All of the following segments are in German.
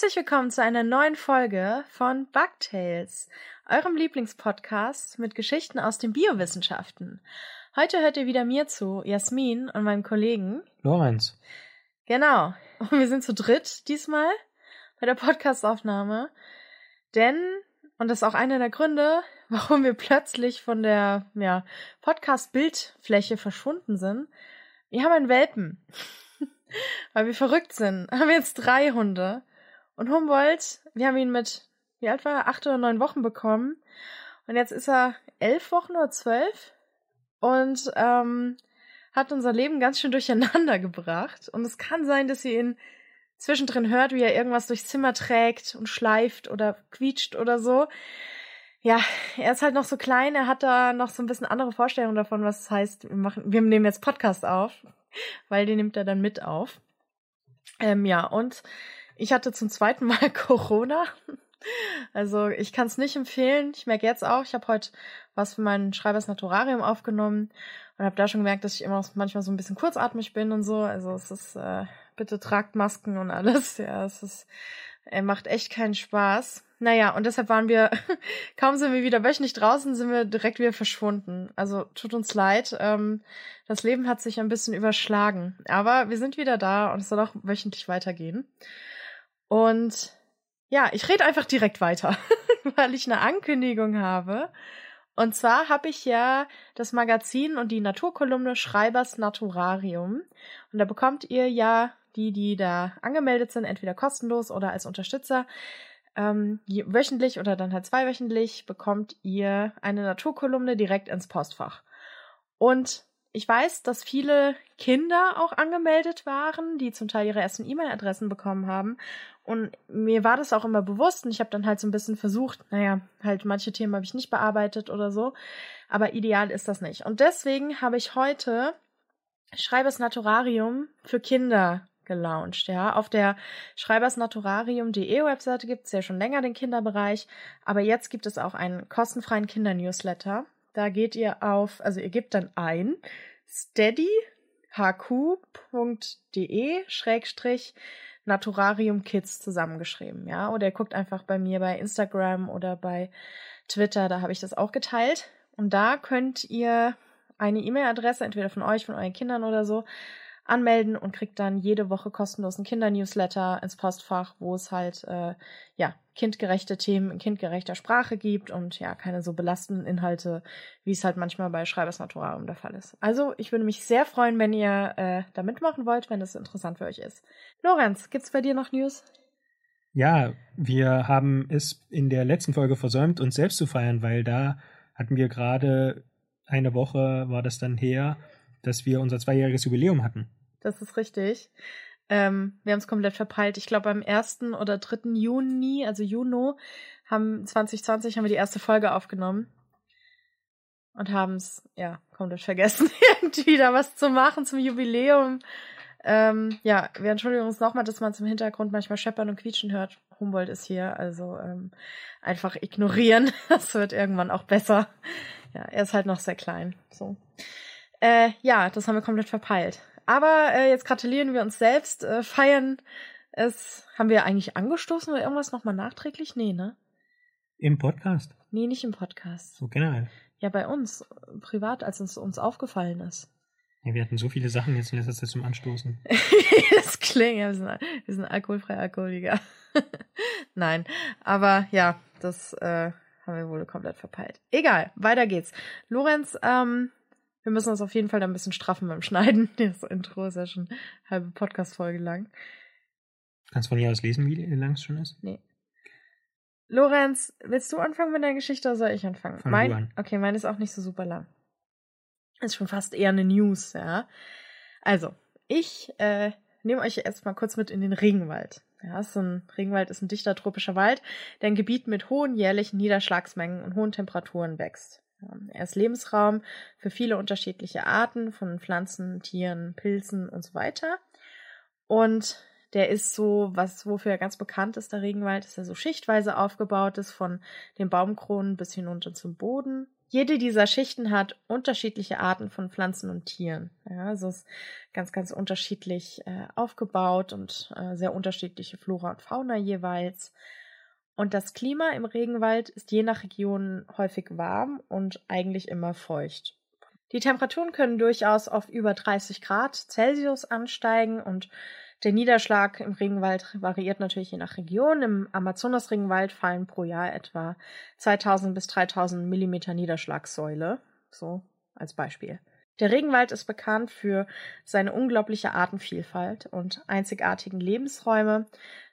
Herzlich willkommen zu einer neuen Folge von Bugtails, eurem Lieblingspodcast mit Geschichten aus den Biowissenschaften. Heute hört ihr wieder mir zu, Jasmin und meinem Kollegen Lorenz. Genau. Und wir sind zu dritt diesmal bei der Podcastaufnahme. Denn, und das ist auch einer der Gründe, warum wir plötzlich von der ja, Podcast-Bildfläche verschwunden sind, wir haben einen Welpen. Weil wir verrückt sind. Haben wir jetzt drei Hunde. Und Humboldt, wir haben ihn mit, wie alt war er? Acht oder neun Wochen bekommen. Und jetzt ist er elf Wochen oder zwölf. Und ähm, hat unser Leben ganz schön durcheinander gebracht. Und es kann sein, dass ihr ihn zwischendrin hört, wie er irgendwas durchs Zimmer trägt und schleift oder quietscht oder so. Ja, er ist halt noch so klein, er hat da noch so ein bisschen andere Vorstellungen davon, was es heißt, wir machen, wir nehmen jetzt Podcast auf, weil den nimmt er dann mit auf. Ähm, ja, und ich hatte zum zweiten Mal Corona. Also ich kann es nicht empfehlen. Ich merke jetzt auch, ich habe heute was für mein Schreibers Naturarium aufgenommen und habe da schon gemerkt, dass ich immer noch manchmal so ein bisschen kurzatmig bin und so. Also es ist, äh, bitte tragt Masken und alles. Ja, es ist, er macht echt keinen Spaß. Naja, und deshalb waren wir, kaum sind wir wieder wöchentlich draußen, sind wir direkt wieder verschwunden. Also tut uns leid. Ähm, das Leben hat sich ein bisschen überschlagen. Aber wir sind wieder da und es soll auch wöchentlich weitergehen. Und ja, ich rede einfach direkt weiter, weil ich eine Ankündigung habe. Und zwar habe ich ja das Magazin und die Naturkolumne Schreibers Naturarium. Und da bekommt ihr ja die, die da angemeldet sind, entweder kostenlos oder als Unterstützer, ähm, wöchentlich oder dann halt zweiwöchentlich bekommt ihr eine Naturkolumne direkt ins Postfach. Und ich weiß, dass viele Kinder auch angemeldet waren, die zum Teil ihre ersten E-Mail-Adressen bekommen haben. Und mir war das auch immer bewusst und ich habe dann halt so ein bisschen versucht, naja, halt manche Themen habe ich nicht bearbeitet oder so. Aber ideal ist das nicht. Und deswegen habe ich heute Schreibers Naturarium für Kinder gelauncht, ja. Auf der schreibersnaturarium.de Webseite gibt es ja schon länger den Kinderbereich, aber jetzt gibt es auch einen kostenfreien Kindernewsletter. Da geht ihr auf, also ihr gebt dann ein steadyhq.de Schrägstrich Naturarium Kids zusammengeschrieben, ja. Oder ihr guckt einfach bei mir bei Instagram oder bei Twitter, da habe ich das auch geteilt. Und da könnt ihr eine E-Mail-Adresse, entweder von euch, von euren Kindern oder so, anmelden und kriegt dann jede Woche kostenlosen Kindernewsletter ins Postfach, wo es halt äh, ja kindgerechte Themen in kindgerechter Sprache gibt und ja keine so belastenden Inhalte, wie es halt manchmal bei Schreibers Naturarium der Fall ist. Also ich würde mich sehr freuen, wenn ihr äh, da mitmachen wollt, wenn das interessant für euch ist. Lorenz, gibt's bei dir noch News? Ja, wir haben es in der letzten Folge versäumt, uns selbst zu feiern, weil da hatten wir gerade eine Woche war das dann her, dass wir unser zweijähriges Jubiläum hatten das ist richtig. Ähm, wir haben es komplett verpeilt. Ich glaube, am 1. oder 3. Juni, also Juno, haben 2020 haben wir die erste Folge aufgenommen. Und haben es, ja, komplett vergessen, irgendwie da was zu machen zum Jubiläum. Ähm, ja, wir entschuldigen uns nochmal, dass man zum Hintergrund manchmal scheppern und quietschen hört. Humboldt ist hier, also ähm, einfach ignorieren. Das wird irgendwann auch besser. Ja, er ist halt noch sehr klein. So. Äh, ja, das haben wir komplett verpeilt. Aber äh, jetzt gratulieren wir uns selbst, äh, feiern es. Haben wir eigentlich angestoßen oder irgendwas nochmal nachträglich? Nee, ne? Im Podcast? Nee, nicht im Podcast. So generell. Ja, bei uns, privat, als es uns aufgefallen ist. Ja, wir hatten so viele Sachen jetzt in letzter Zeit zum Anstoßen. das klingt, ja, wir sind, wir sind alkoholfreier Alkoholiker. Nein, aber ja, das äh, haben wir wohl komplett verpeilt. Egal, weiter geht's. Lorenz, ähm, wir müssen uns auf jeden Fall da ein bisschen straffen beim Schneiden. Das Intro ist ja schon eine halbe Podcast-Folge lang. Kannst du von hier aus lesen, wie lang es schon ist? Nee. Lorenz, willst du anfangen mit deiner Geschichte oder soll ich anfangen? Fang mein, an. Okay, meine ist auch nicht so super lang. Ist schon fast eher eine News, ja. Also, ich äh, nehme euch jetzt mal kurz mit in den Regenwald. Ja, so ein Regenwald ist ein dichter tropischer Wald, der ein Gebiet mit hohen jährlichen Niederschlagsmengen und hohen Temperaturen wächst. Er ist Lebensraum für viele unterschiedliche Arten von Pflanzen, Tieren, Pilzen und so weiter. Und der ist so, was wofür er ganz bekannt ist, der Regenwald, dass er so schichtweise aufgebaut ist, von den Baumkronen bis hinunter zum Boden. jede dieser Schichten hat unterschiedliche Arten von Pflanzen und Tieren. Ja, also es ist ganz, ganz unterschiedlich äh, aufgebaut und äh, sehr unterschiedliche Flora und Fauna jeweils. Und das Klima im Regenwald ist je nach Region häufig warm und eigentlich immer feucht. Die Temperaturen können durchaus auf über 30 Grad Celsius ansteigen und der Niederschlag im Regenwald variiert natürlich je nach Region. Im Amazonas-Regenwald fallen pro Jahr etwa 2000 bis 3000 Millimeter Niederschlagssäule. So als Beispiel. Der Regenwald ist bekannt für seine unglaubliche Artenvielfalt und einzigartigen Lebensräume.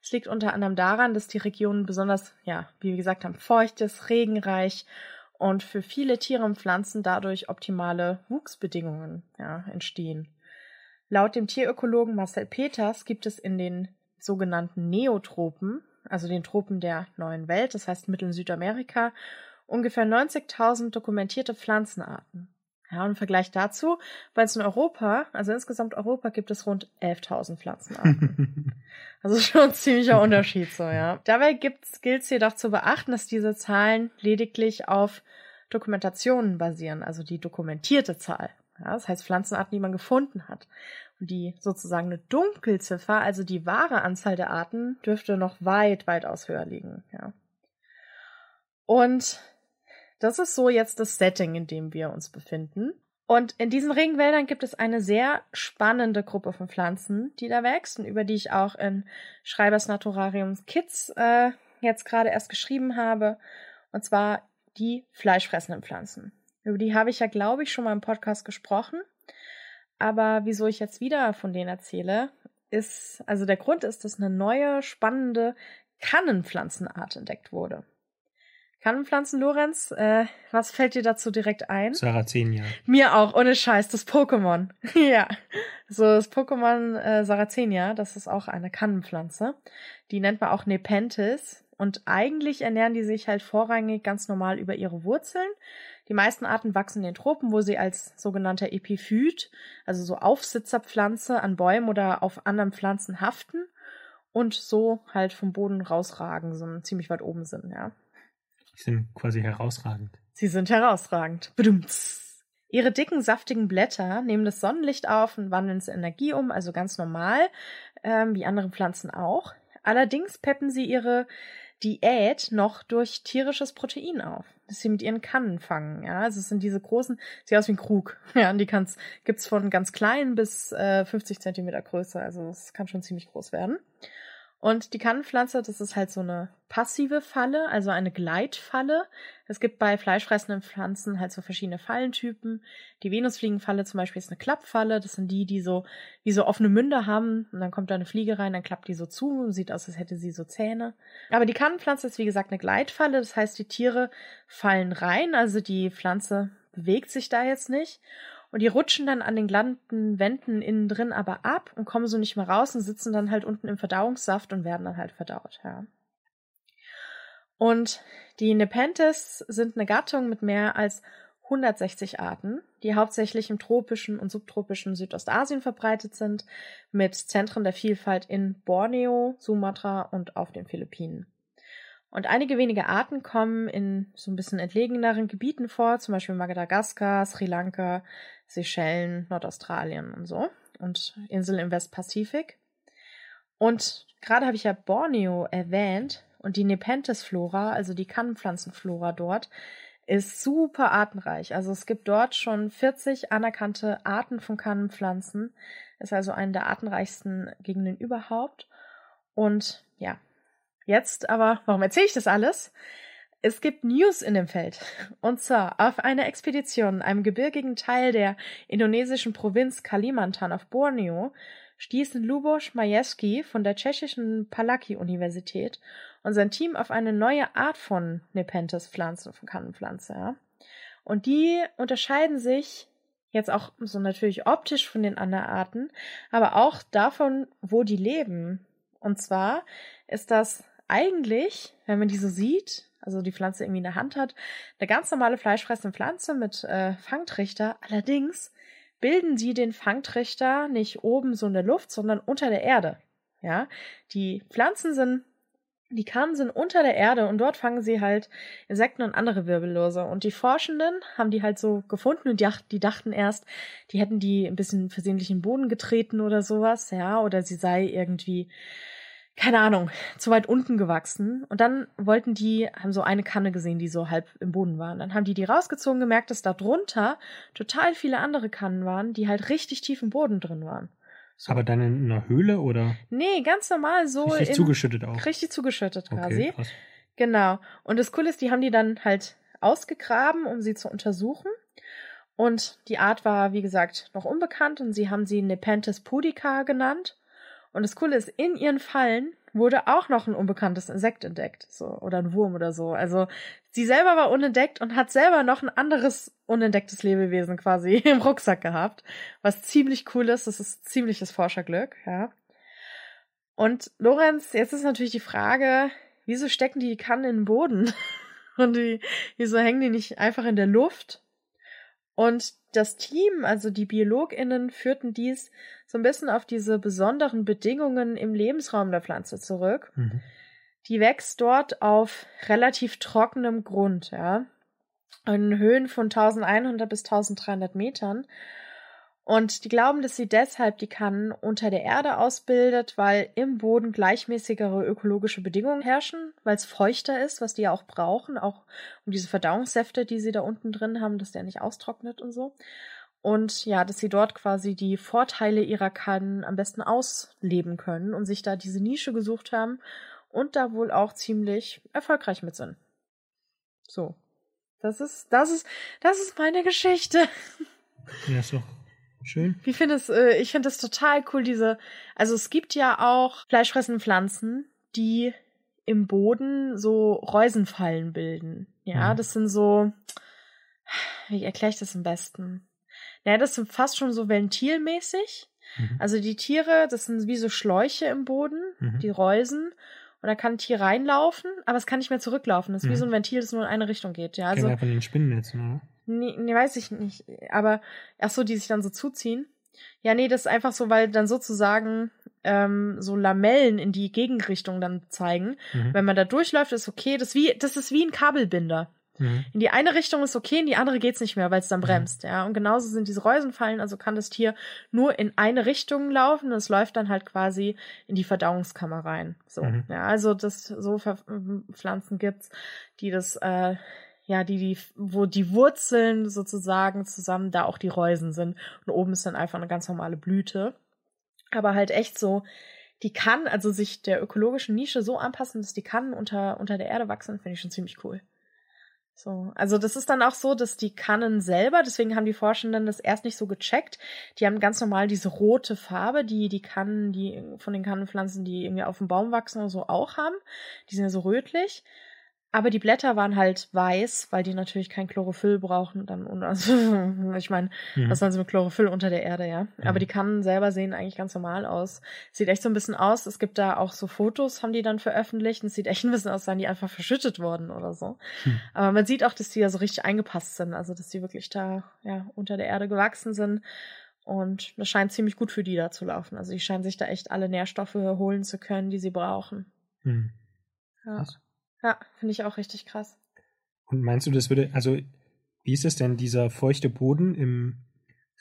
Es liegt unter anderem daran, dass die Region besonders, ja, wie wir gesagt haben, feucht ist, regenreich und für viele Tiere und Pflanzen dadurch optimale Wuchsbedingungen ja, entstehen. Laut dem Tierökologen Marcel Peters gibt es in den sogenannten Neotropen, also den Tropen der neuen Welt, das heißt Mittel- und Südamerika, ungefähr 90.000 dokumentierte Pflanzenarten. Ja, und im Vergleich dazu, bei uns in Europa, also insgesamt Europa, gibt es rund 11.000 Pflanzenarten. also schon ein ziemlicher Unterschied so, ja. Dabei gilt es jedoch zu beachten, dass diese Zahlen lediglich auf Dokumentationen basieren, also die dokumentierte Zahl. Ja, das heißt Pflanzenarten, die man gefunden hat. Und die sozusagen eine Dunkelziffer, also die wahre Anzahl der Arten, dürfte noch weit, weitaus höher liegen. Ja. Und das ist so jetzt das Setting, in dem wir uns befinden. Und in diesen Regenwäldern gibt es eine sehr spannende Gruppe von Pflanzen, die da wächst und über die ich auch in Schreibers Naturariums Kids äh, jetzt gerade erst geschrieben habe. Und zwar die fleischfressenden Pflanzen. Über die habe ich ja, glaube ich, schon mal im Podcast gesprochen. Aber wieso ich jetzt wieder von denen erzähle, ist, also der Grund ist, dass eine neue, spannende Kannenpflanzenart entdeckt wurde. Kannenpflanzen, Lorenz, äh, was fällt dir dazu direkt ein? Sarazenia. Mir auch, ohne Scheiß, das Pokémon. ja. So, das Pokémon äh, Sarazenia, das ist auch eine Kannenpflanze. Die nennt man auch Nepenthes. Und eigentlich ernähren die sich halt vorrangig ganz normal über ihre Wurzeln. Die meisten Arten wachsen in den Tropen, wo sie als sogenannter Epiphyt, also so Aufsitzerpflanze an Bäumen oder auf anderen Pflanzen haften und so halt vom Boden rausragen, so ziemlich weit oben sind, ja. Die sind quasi herausragend. Sie sind herausragend. Bedumts. Ihre dicken, saftigen Blätter nehmen das Sonnenlicht auf und wandeln es in Energie um, also ganz normal, ähm, wie andere Pflanzen auch. Allerdings peppen sie ihre Diät noch durch tierisches Protein auf, das sie mit ihren Kannen fangen. Ja, also es sind diese großen, sieht aus wie ein Krug. Ja, und die kann's, gibt's von ganz klein bis äh, 50 Zentimeter Größe. Also es kann schon ziemlich groß werden. Und die Kannenpflanze, das ist halt so eine passive Falle, also eine Gleitfalle. Es gibt bei fleischfressenden Pflanzen halt so verschiedene Fallentypen. Die Venusfliegenfalle zum Beispiel ist eine Klappfalle. Das sind die, die so wie so offene Münder haben. Und dann kommt da eine Fliege rein, dann klappt die so zu. Sieht aus, als hätte sie so Zähne. Aber die Kannenpflanze ist wie gesagt eine Gleitfalle. Das heißt, die Tiere fallen rein. Also die Pflanze bewegt sich da jetzt nicht. Und die rutschen dann an den glatten Wänden innen drin aber ab und kommen so nicht mehr raus und sitzen dann halt unten im Verdauungssaft und werden dann halt verdaut, ja. Und die Nepenthes sind eine Gattung mit mehr als 160 Arten, die hauptsächlich im tropischen und subtropischen Südostasien verbreitet sind, mit Zentren der Vielfalt in Borneo, Sumatra und auf den Philippinen. Und einige wenige Arten kommen in so ein bisschen entlegeneren Gebieten vor, zum Beispiel Madagaskar, Sri Lanka, Seychellen, Nordaustralien und so und Inseln im Westpazifik. Und gerade habe ich ja Borneo erwähnt und die Nepenthes-Flora, also die Kannenpflanzenflora dort, ist super artenreich. Also es gibt dort schon 40 anerkannte Arten von Kannenpflanzen. Ist also eine der artenreichsten Gegenden überhaupt. Und ja, jetzt aber, warum erzähle ich das alles? Es gibt News in dem Feld. Und zwar auf einer Expedition in einem gebirgigen Teil der indonesischen Provinz Kalimantan auf Borneo stießen Lubos Majewski von der tschechischen Palaki-Universität und sein Team auf eine neue Art von Nepenthes-Pflanze, von Kannenpflanze. Ja. Und die unterscheiden sich jetzt auch so natürlich optisch von den anderen Arten, aber auch davon, wo die leben. Und zwar ist das eigentlich, wenn man die so sieht, also die Pflanze irgendwie in der Hand hat. Eine ganz normale fleischfressende Pflanze mit äh, Fangtrichter. Allerdings bilden sie den Fangtrichter nicht oben so in der Luft, sondern unter der Erde. Ja, die Pflanzen sind Die Kannen sind unter der Erde und dort fangen sie halt Insekten und andere Wirbellose. Und die Forschenden haben die halt so gefunden und die, die dachten erst, die hätten die ein bisschen versehentlich in den Boden getreten oder sowas, ja, oder sie sei irgendwie, keine Ahnung, zu weit unten gewachsen. Und dann wollten die, haben so eine Kanne gesehen, die so halb im Boden war. Und dann haben die die rausgezogen, gemerkt, dass da drunter total viele andere Kannen waren, die halt richtig tief im Boden drin waren. So. Aber dann in einer Höhle oder? Nee, ganz normal so. Richtig in, zugeschüttet auch. Richtig zugeschüttet quasi. Okay, Genau. Und das Coole ist, die haben die dann halt ausgegraben, um sie zu untersuchen. Und die Art war, wie gesagt, noch unbekannt und sie haben sie Nepenthes pudica genannt. Und das Coole ist, in ihren Fallen wurde auch noch ein unbekanntes Insekt entdeckt, so oder ein Wurm oder so. Also sie selber war unentdeckt und hat selber noch ein anderes unentdecktes Lebewesen quasi im Rucksack gehabt, was ziemlich cool ist. Das ist ziemliches Forscherglück, ja. Und Lorenz, jetzt ist natürlich die Frage, wieso stecken die Kannen in den Boden? Und wie, wieso hängen die nicht einfach in der Luft? Und das Team, also die BiologInnen, führten dies so ein bisschen auf diese besonderen Bedingungen im Lebensraum der Pflanze zurück. Mhm. Die wächst dort auf relativ trockenem Grund, ja. In Höhen von 1100 bis 1300 Metern. Und die glauben, dass sie deshalb die Kannen unter der Erde ausbildet, weil im Boden gleichmäßigere ökologische Bedingungen herrschen, weil es feuchter ist, was die ja auch brauchen, auch um diese Verdauungssäfte, die sie da unten drin haben, dass der nicht austrocknet und so. Und ja, dass sie dort quasi die Vorteile ihrer Kannen am besten ausleben können und sich da diese Nische gesucht haben und da wohl auch ziemlich erfolgreich mit sind. So. Das ist, das ist, das ist meine Geschichte. Ja, so. Schön. Wie findest äh, ich finde das total cool, diese, also es gibt ja auch fleischfressende Pflanzen, die im Boden so Reusenfallen bilden. Ja, mhm. das sind so, wie erkläre ich das am besten? Naja, das sind fast schon so ventilmäßig. Mhm. Also die Tiere, das sind wie so Schläuche im Boden, mhm. die Reusen. Und da kann ein Tier reinlaufen, aber es kann nicht mehr zurücklaufen. Das ist mhm. wie so ein Ventil, das nur in eine Richtung geht. Ja, also, ja von den Spinnennetzen, oder? Nee, nee, weiß ich nicht. Aber ach so, die sich dann so zuziehen. Ja, nee, das ist einfach so, weil dann sozusagen ähm, so Lamellen in die Gegenrichtung dann zeigen. Mhm. Wenn man da durchläuft, ist okay. Das, wie, das ist wie ein Kabelbinder. Mhm. In die eine Richtung ist okay, in die andere geht's nicht mehr, weil es dann mhm. bremst, mhm. ja. Und genauso sind diese Reusenfallen, also kann das Tier nur in eine Richtung laufen und es läuft dann halt quasi in die Verdauungskammer rein. So, mhm. ja, also das so Pflanzen gibt's, die das äh, ja, die, die, wo die Wurzeln sozusagen zusammen da auch die Reusen sind. Und oben ist dann einfach eine ganz normale Blüte. Aber halt echt so, die kann also sich der ökologischen Nische so anpassen, dass die kann unter, unter der Erde wachsen, finde ich schon ziemlich cool. So, also das ist dann auch so, dass die Kannen selber, deswegen haben die Forschenden das erst nicht so gecheckt. Die haben ganz normal diese rote Farbe, die die Kannen, die von den Kannenpflanzen, die irgendwie auf dem Baum wachsen oder so auch haben. Die sind ja so rötlich. Aber die Blätter waren halt weiß, weil die natürlich kein Chlorophyll brauchen. Dann, also, ich meine, mhm. was sollen sie mit Chlorophyll unter der Erde, ja? Mhm. Aber die Kannen selber sehen eigentlich ganz normal aus. Sieht echt so ein bisschen aus. Es gibt da auch so Fotos, haben die dann veröffentlicht. Und es sieht echt ein bisschen aus, als seien die einfach verschüttet worden oder so. Mhm. Aber man sieht auch, dass die da so richtig eingepasst sind. Also, dass die wirklich da, ja, unter der Erde gewachsen sind. Und das scheint ziemlich gut für die da zu laufen. Also, die scheinen sich da echt alle Nährstoffe holen zu können, die sie brauchen. Mhm. Ja. Krass. Ja, finde ich auch richtig krass. Und meinst du, das würde, also wie ist es denn, dieser feuchte Boden im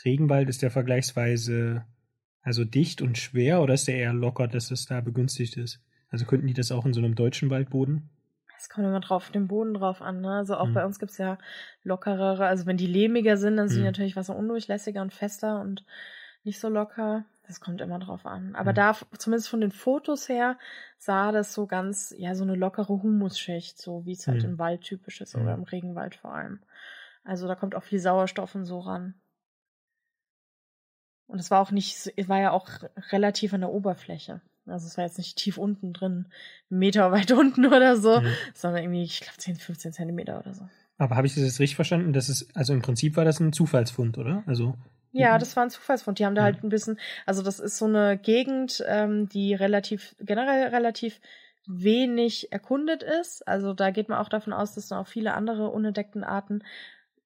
Regenwald, ist der vergleichsweise also dicht und schwer oder ist der eher locker, dass es da begünstigt ist? Also könnten die das auch in so einem deutschen Waldboden? Es kommt immer drauf, den Boden drauf an. Ne? Also auch mhm. bei uns gibt es ja lockerere, also wenn die lehmiger sind, dann sind mhm. die natürlich was undurchlässiger und fester und nicht so locker. Das kommt immer drauf an. Aber mhm. da, zumindest von den Fotos her, sah das so ganz, ja, so eine lockere Humusschicht, so wie es halt mhm. im Wald typisch ist mhm. oder im Regenwald vor allem. Also da kommt auch viel Sauerstoff und so ran. Und es war auch nicht, es war ja auch relativ an der Oberfläche. Also es war jetzt nicht tief unten drin, einen Meter weit unten oder so, mhm. sondern irgendwie, ich glaube, 10, 15 Zentimeter oder so. Aber habe ich das jetzt richtig verstanden? Das ist, also im Prinzip war das ein Zufallsfund, oder? Also ja, mhm. das war ein Zufallsfund. Die haben da halt ein bisschen, also das ist so eine Gegend, ähm, die relativ, generell relativ wenig erkundet ist. Also da geht man auch davon aus, dass dann auch viele andere unentdeckten Arten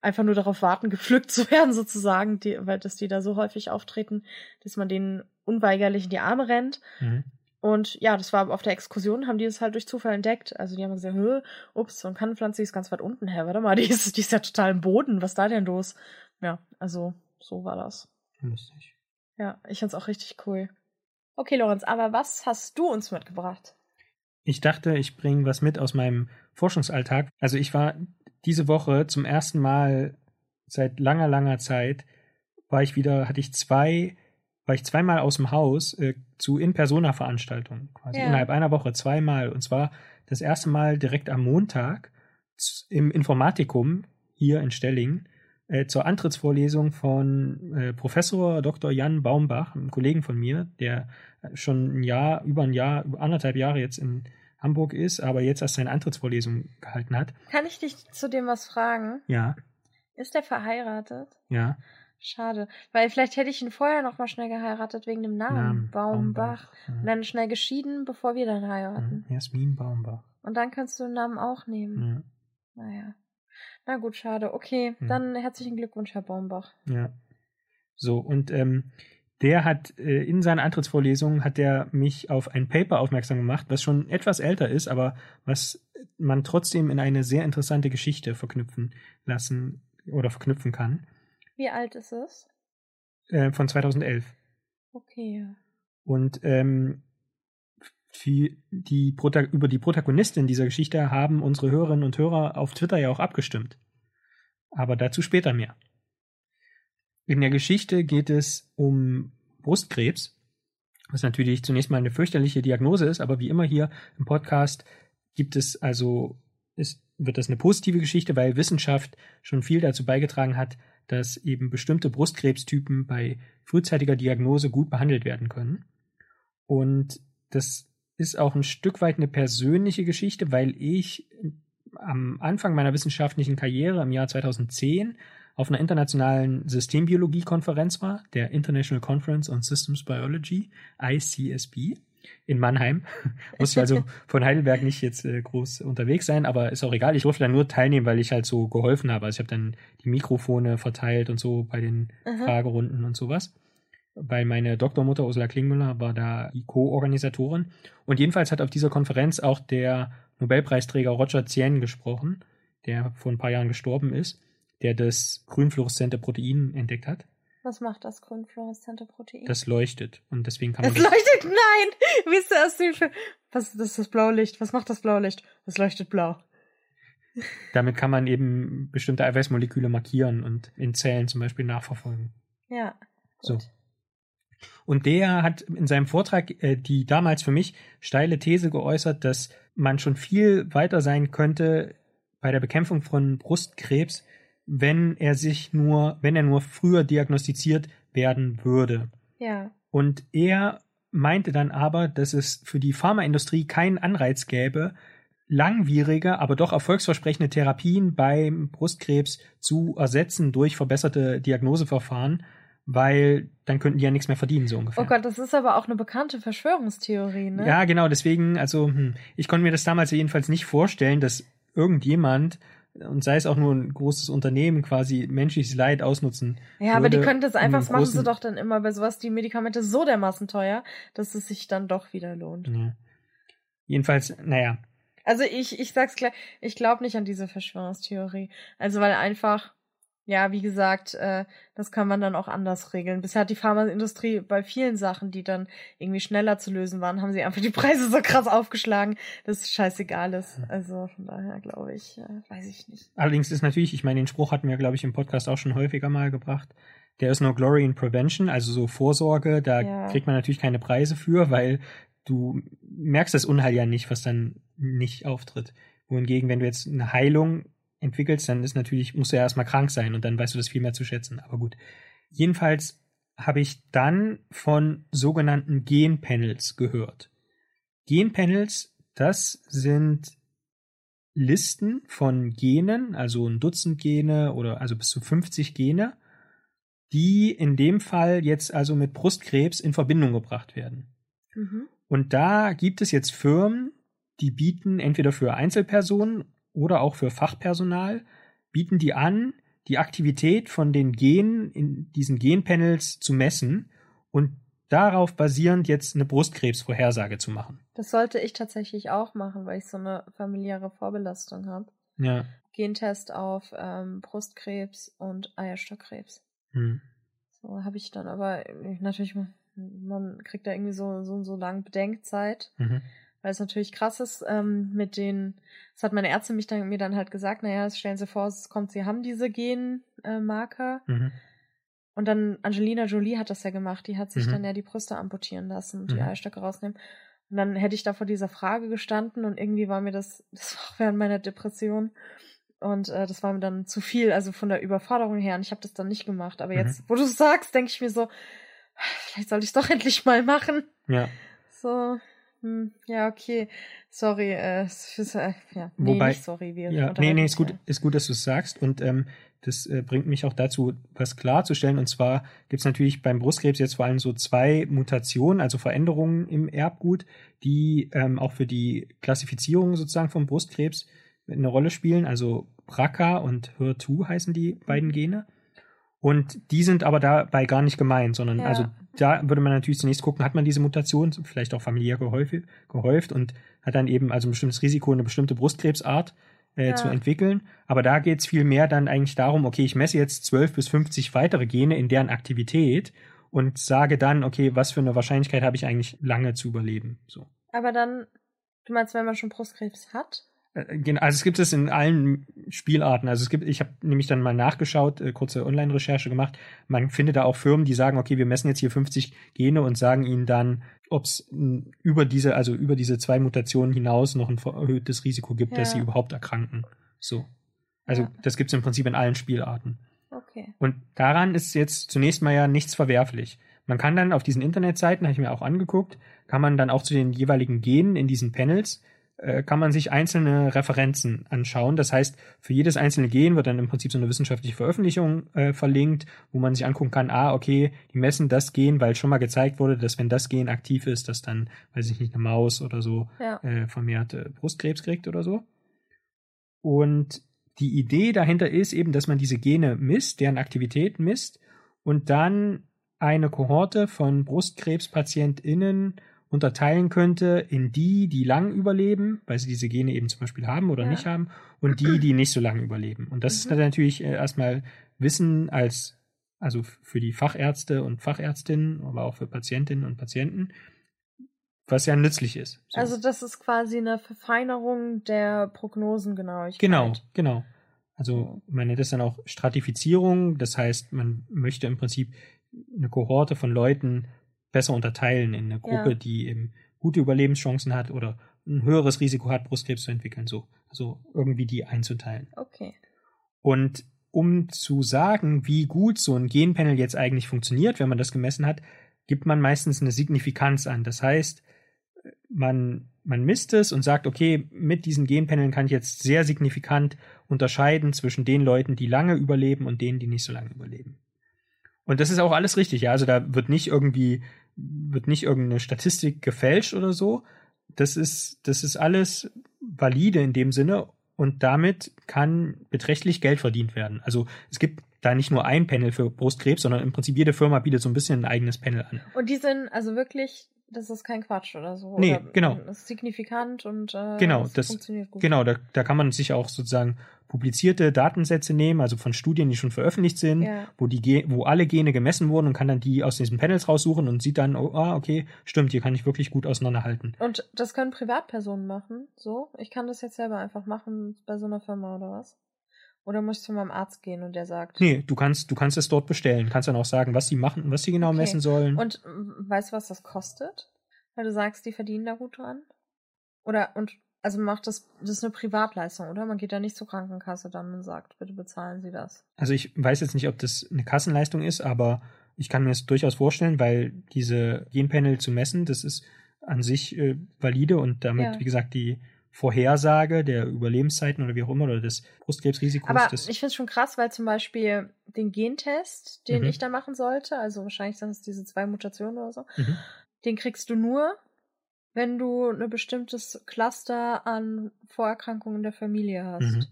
einfach nur darauf warten, gepflückt zu werden, sozusagen, die, weil dass die da so häufig auftreten, dass man denen unweigerlich in die Arme rennt. Mhm. Und ja, das war auf der Exkursion, haben die es halt durch Zufall entdeckt. Also die haben gesagt, Hö, ups, so eine Kannenpflanze ist ganz weit unten. Hä, warte mal, die ist, die ist ja total im Boden. Was ist da denn los? Ja, also so war das. Lustig. Ja, ich find's auch richtig cool. Okay, Lorenz, aber was hast du uns mitgebracht? Ich dachte, ich bringe was mit aus meinem Forschungsalltag. Also ich war diese Woche zum ersten Mal seit langer, langer Zeit, war ich wieder, hatte ich zwei war ich zweimal aus dem Haus äh, zu In-Persona-Veranstaltungen, quasi ja. innerhalb einer Woche zweimal. Und zwar das erste Mal direkt am Montag im Informatikum hier in Stellingen äh, zur Antrittsvorlesung von äh, Professor Dr. Jan Baumbach, einem Kollegen von mir, der schon ein Jahr, über ein Jahr, über anderthalb Jahre jetzt in Hamburg ist, aber jetzt erst seine Antrittsvorlesung gehalten hat. Kann ich dich zu dem was fragen? Ja. Ist er verheiratet? Ja. Schade, weil vielleicht hätte ich ihn vorher noch mal schnell geheiratet wegen dem Namen, Namen Baumbach. Baumbach ja. Und dann schnell geschieden, bevor wir dann heiraten. Ja, Jasmin Baumbach. Und dann kannst du den Namen auch nehmen. Ja. Naja. Na gut, schade. Okay, ja. dann herzlichen Glückwunsch, Herr Baumbach. Ja. So, und ähm, der hat äh, in seiner Antrittsvorlesung hat er mich auf ein Paper aufmerksam gemacht, was schon etwas älter ist, aber was man trotzdem in eine sehr interessante Geschichte verknüpfen lassen oder verknüpfen kann. Wie alt ist es? Äh, von 2011. Okay. Und ähm, die, über die Protagonistin dieser Geschichte haben unsere Hörerinnen und Hörer auf Twitter ja auch abgestimmt. Aber dazu später mehr. In der Geschichte geht es um Brustkrebs, was natürlich zunächst mal eine fürchterliche Diagnose ist, aber wie immer hier im Podcast gibt es also, ist, wird das eine positive Geschichte, weil Wissenschaft schon viel dazu beigetragen hat, dass eben bestimmte Brustkrebstypen bei frühzeitiger Diagnose gut behandelt werden können. Und das ist auch ein Stück weit eine persönliche Geschichte, weil ich am Anfang meiner wissenschaftlichen Karriere im Jahr 2010 auf einer internationalen Systembiologie-Konferenz war, der International Conference on Systems Biology, ICSB in Mannheim. Muss ich also von Heidelberg nicht jetzt äh, groß unterwegs sein, aber ist auch egal. Ich durfte dann nur teilnehmen, weil ich halt so geholfen habe. Also ich habe dann die Mikrofone verteilt und so bei den Aha. Fragerunden und sowas. Weil meine Doktormutter Ursula Klingmüller war da die Co-Organisatorin. Und jedenfalls hat auf dieser Konferenz auch der Nobelpreisträger Roger Tsien gesprochen, der vor ein paar Jahren gestorben ist, der das grünfluoreszente Protein entdeckt hat. Was macht das grünfluoreszente Protein? Das leuchtet und deswegen kann man. Es leuchtet? Nein! Wie ist das für. Was das ist das Blaulicht? Was macht das Blaulicht? Es leuchtet blau. Damit kann man eben bestimmte Eiweißmoleküle markieren und in Zellen zum Beispiel nachverfolgen. Ja. Gut. So. Und der hat in seinem Vortrag äh, die damals für mich steile These geäußert, dass man schon viel weiter sein könnte bei der Bekämpfung von Brustkrebs, wenn er sich nur, wenn er nur früher diagnostiziert werden würde. Ja. Und er meinte dann aber, dass es für die Pharmaindustrie keinen Anreiz gäbe, langwierige, aber doch erfolgsversprechende Therapien beim Brustkrebs zu ersetzen durch verbesserte Diagnoseverfahren, weil dann könnten die ja nichts mehr verdienen, so ungefähr. Oh Gott, das ist aber auch eine bekannte Verschwörungstheorie, ne? Ja, genau, deswegen, also, hm, ich konnte mir das damals jedenfalls nicht vorstellen, dass irgendjemand und sei es auch nur ein großes Unternehmen quasi menschliches Leid ausnutzen. Ja, aber die könnte es einfach, machen sie doch dann immer bei sowas, die Medikamente so dermaßen teuer, dass es sich dann doch wieder lohnt. Ja. Jedenfalls, naja. Also ich, ich sag's gleich, ich glaube nicht an diese Verschwörungstheorie. Also weil einfach, ja, wie gesagt, äh, das kann man dann auch anders regeln. Bisher hat die Pharmaindustrie bei vielen Sachen, die dann irgendwie schneller zu lösen waren, haben sie einfach die Preise so krass aufgeschlagen, dass es scheißegal ist. Also von daher glaube ich, äh, weiß ich nicht. Allerdings ist natürlich, ich meine, den Spruch hatten wir, glaube ich, im Podcast auch schon häufiger mal gebracht. Der ist no glory in prevention, also so Vorsorge, da ja. kriegt man natürlich keine Preise für, weil du merkst das Unheil ja nicht, was dann nicht auftritt. Wohingegen, wenn du jetzt eine Heilung entwickelst, dann ist natürlich, musst du ja erstmal krank sein und dann weißt du das viel mehr zu schätzen. Aber gut. Jedenfalls habe ich dann von sogenannten Genpanels gehört. Genpanels, das sind Listen von Genen, also ein Dutzend Gene oder also bis zu 50 Gene, die in dem Fall jetzt also mit Brustkrebs in Verbindung gebracht werden. Mhm. Und da gibt es jetzt Firmen, die bieten entweder für Einzelpersonen oder auch für Fachpersonal, bieten die an, die Aktivität von den Genen in diesen Genpanels zu messen und darauf basierend jetzt eine Brustkrebsvorhersage zu machen. Das sollte ich tatsächlich auch machen, weil ich so eine familiäre Vorbelastung habe. Ja. Gentest auf ähm, Brustkrebs und Eierstockkrebs. Hm. So habe ich dann aber natürlich, man kriegt da irgendwie so so, so lange Bedenkzeit. Mhm. Weil es natürlich krass ist, ähm, mit den, das hat meine Ärztin mich dann, mir dann halt gesagt, naja, stellen Sie vor, es kommt, Sie haben diese Genmarker. Äh, mhm. Und dann Angelina Jolie hat das ja gemacht, die hat sich Mhm. dann ja die Brüste amputieren lassen und die Mhm. Eierstöcke rausnehmen. Und dann hätte ich da vor dieser Frage gestanden und irgendwie war mir das, das war auch während meiner Depression. Und äh, das war mir dann zu viel, also von der Überforderung her. Und ich habe das dann nicht gemacht. Aber Mhm. jetzt, wo du es sagst, denke ich mir so, vielleicht sollte ich es doch endlich mal machen. Ja. So, hm, ja, okay. Sorry, äh, fürs, äh, ja, nee, Wobei- nicht sorry. Wir Ja, nee, nee, ist gut, ja. ist gut, dass du es sagst. Und ähm, das äh, bringt mich auch dazu, was klarzustellen. Und zwar gibt es natürlich beim Brustkrebs jetzt vor allem so zwei Mutationen, also Veränderungen im Erbgut, die ähm, auch für die Klassifizierung sozusagen vom Brustkrebs eine Rolle spielen. Also BRCA und HER2 heißen die beiden Gene. Und die sind aber dabei gar nicht gemeint, sondern Ja. also da würde man natürlich zunächst gucken, hat man diese Mutation vielleicht auch familiär gehäuft, gehäuft und hat dann eben also ein bestimmtes Risiko, eine bestimmte Brustkrebsart äh, Ja. zu entwickeln. Aber da geht es viel mehr dann eigentlich darum, okay, ich messe jetzt 12 bis 50 weitere Gene in deren Aktivität und sage dann, okay, was für eine Wahrscheinlichkeit habe ich eigentlich lange zu überleben. So. Aber dann, du meinst, wenn man schon Brustkrebs hat? Äh, genau, Also es gibt es in allen Spielarten. Also es gibt, ich habe nämlich dann mal nachgeschaut, äh, kurze Online-Recherche gemacht. Man findet da auch Firmen, die sagen, okay, wir messen jetzt hier 50 Gene und sagen ihnen dann, ob es über diese, also über diese zwei Mutationen hinaus noch ein erhöhtes Risiko gibt, dass Ja. sie überhaupt erkranken. So. Also Ja. das gibt es im Prinzip in allen Spielarten. Okay. Und daran ist jetzt zunächst mal ja nichts verwerflich. Man kann dann auf diesen Internetseiten, habe ich mir auch angeguckt, kann man dann auch zu den jeweiligen Genen in diesen Panels, äh, kann man sich einzelne Referenzen anschauen. Das heißt, für jedes einzelne Gen wird dann im Prinzip so eine wissenschaftliche Veröffentlichung äh, verlinkt, wo man sich angucken kann, ah, okay, die messen das Gen, weil schon mal gezeigt wurde, dass wenn das Gen aktiv ist, dass dann, weiß ich nicht, eine Maus oder so Ja. äh, vermehrt äh, Brustkrebs kriegt oder so. Und die Idee dahinter ist eben, dass man diese Gene misst, deren Aktivität misst und dann eine Kohorte von BrustkrebspatientInnen unterteilen könnte in die, die lang überleben, weil sie diese Gene eben zum Beispiel haben oder Ja. nicht haben, und die, die nicht so lange überleben. Und das ist Mhm. dann natürlich äh, erstmal Wissen als, also für die Fachärzte und Fachärztinnen, aber auch für Patientinnen und Patienten, was ja nützlich ist. So. Also das ist quasi eine Verfeinerung der Prognosengenauigkeit. Genau, genau. Also man nennt es dann auch Stratifizierung, das heißt, man möchte im Prinzip eine Kohorte von Leuten besser unterteilen in eine Gruppe, Ja. die eben gute Überlebenschancen hat oder ein höheres Risiko hat, Brustkrebs zu entwickeln, so. Also irgendwie die einzuteilen. Okay. Und um zu sagen, wie gut so ein Genpanel jetzt eigentlich funktioniert, wenn man das gemessen hat, gibt man meistens eine Signifikanz an. Das heißt, man, man misst es und sagt, okay, mit diesen Genpaneln kann ich jetzt sehr signifikant unterscheiden zwischen den Leuten, die lange überleben und denen, die nicht so lange überleben. Und das ist auch alles richtig, ja. Also da wird nicht irgendwie, wird nicht irgendeine Statistik gefälscht oder so. Das ist, das ist alles valide in dem Sinne und damit kann beträchtlich Geld verdient werden. Also es gibt da nicht nur ein Panel für Brustkrebs, sondern im Prinzip jede Firma bietet so ein bisschen ein eigenes Panel an. Und die sind also wirklich, das ist kein Quatsch oder so. Nee, oder, genau. Das ist signifikant und äh, Genau, es das- funktioniert gut. Genau, da, da kann man sich auch sozusagen publizierte Datensätze nehmen, also von Studien, die schon veröffentlicht sind, Ja. wo die wo alle Gene gemessen wurden und kann dann die aus diesen Panels raussuchen und sieht dann, oh, ah, okay, stimmt, hier kann ich wirklich gut auseinanderhalten. Und das können Privatpersonen machen, so? Ich kann das jetzt selber einfach machen bei so einer Firma oder was? Oder muss ich zu meinem Arzt gehen und der sagt. Nee, du kannst, du kannst es dort bestellen, kannst dann auch sagen, was sie machen, was sie genau Okay. messen sollen. Und weißt du, was das kostet? Weil du sagst, die verdienen da gut dran? Oder, und, also macht das, das ist eine Privatleistung, oder? Man geht da nicht zur Krankenkasse dann und sagt, bitte bezahlen Sie das. Also ich weiß jetzt nicht, ob das eine Kassenleistung ist, aber ich kann mir es durchaus vorstellen, weil diese Genpanel zu messen, das ist an sich äh, valide und damit, Ja. wie gesagt, die Vorhersage der Überlebenszeiten oder wie auch immer oder des Brustkrebsrisikos. Aber ich finde es schon krass, weil zum Beispiel den Gentest, den Mhm. ich da machen sollte, also wahrscheinlich sind es diese zwei Mutationen oder so, Mhm. den kriegst du nur, wenn du ein bestimmtes Cluster an Vorerkrankungen der Familie hast. Mhm.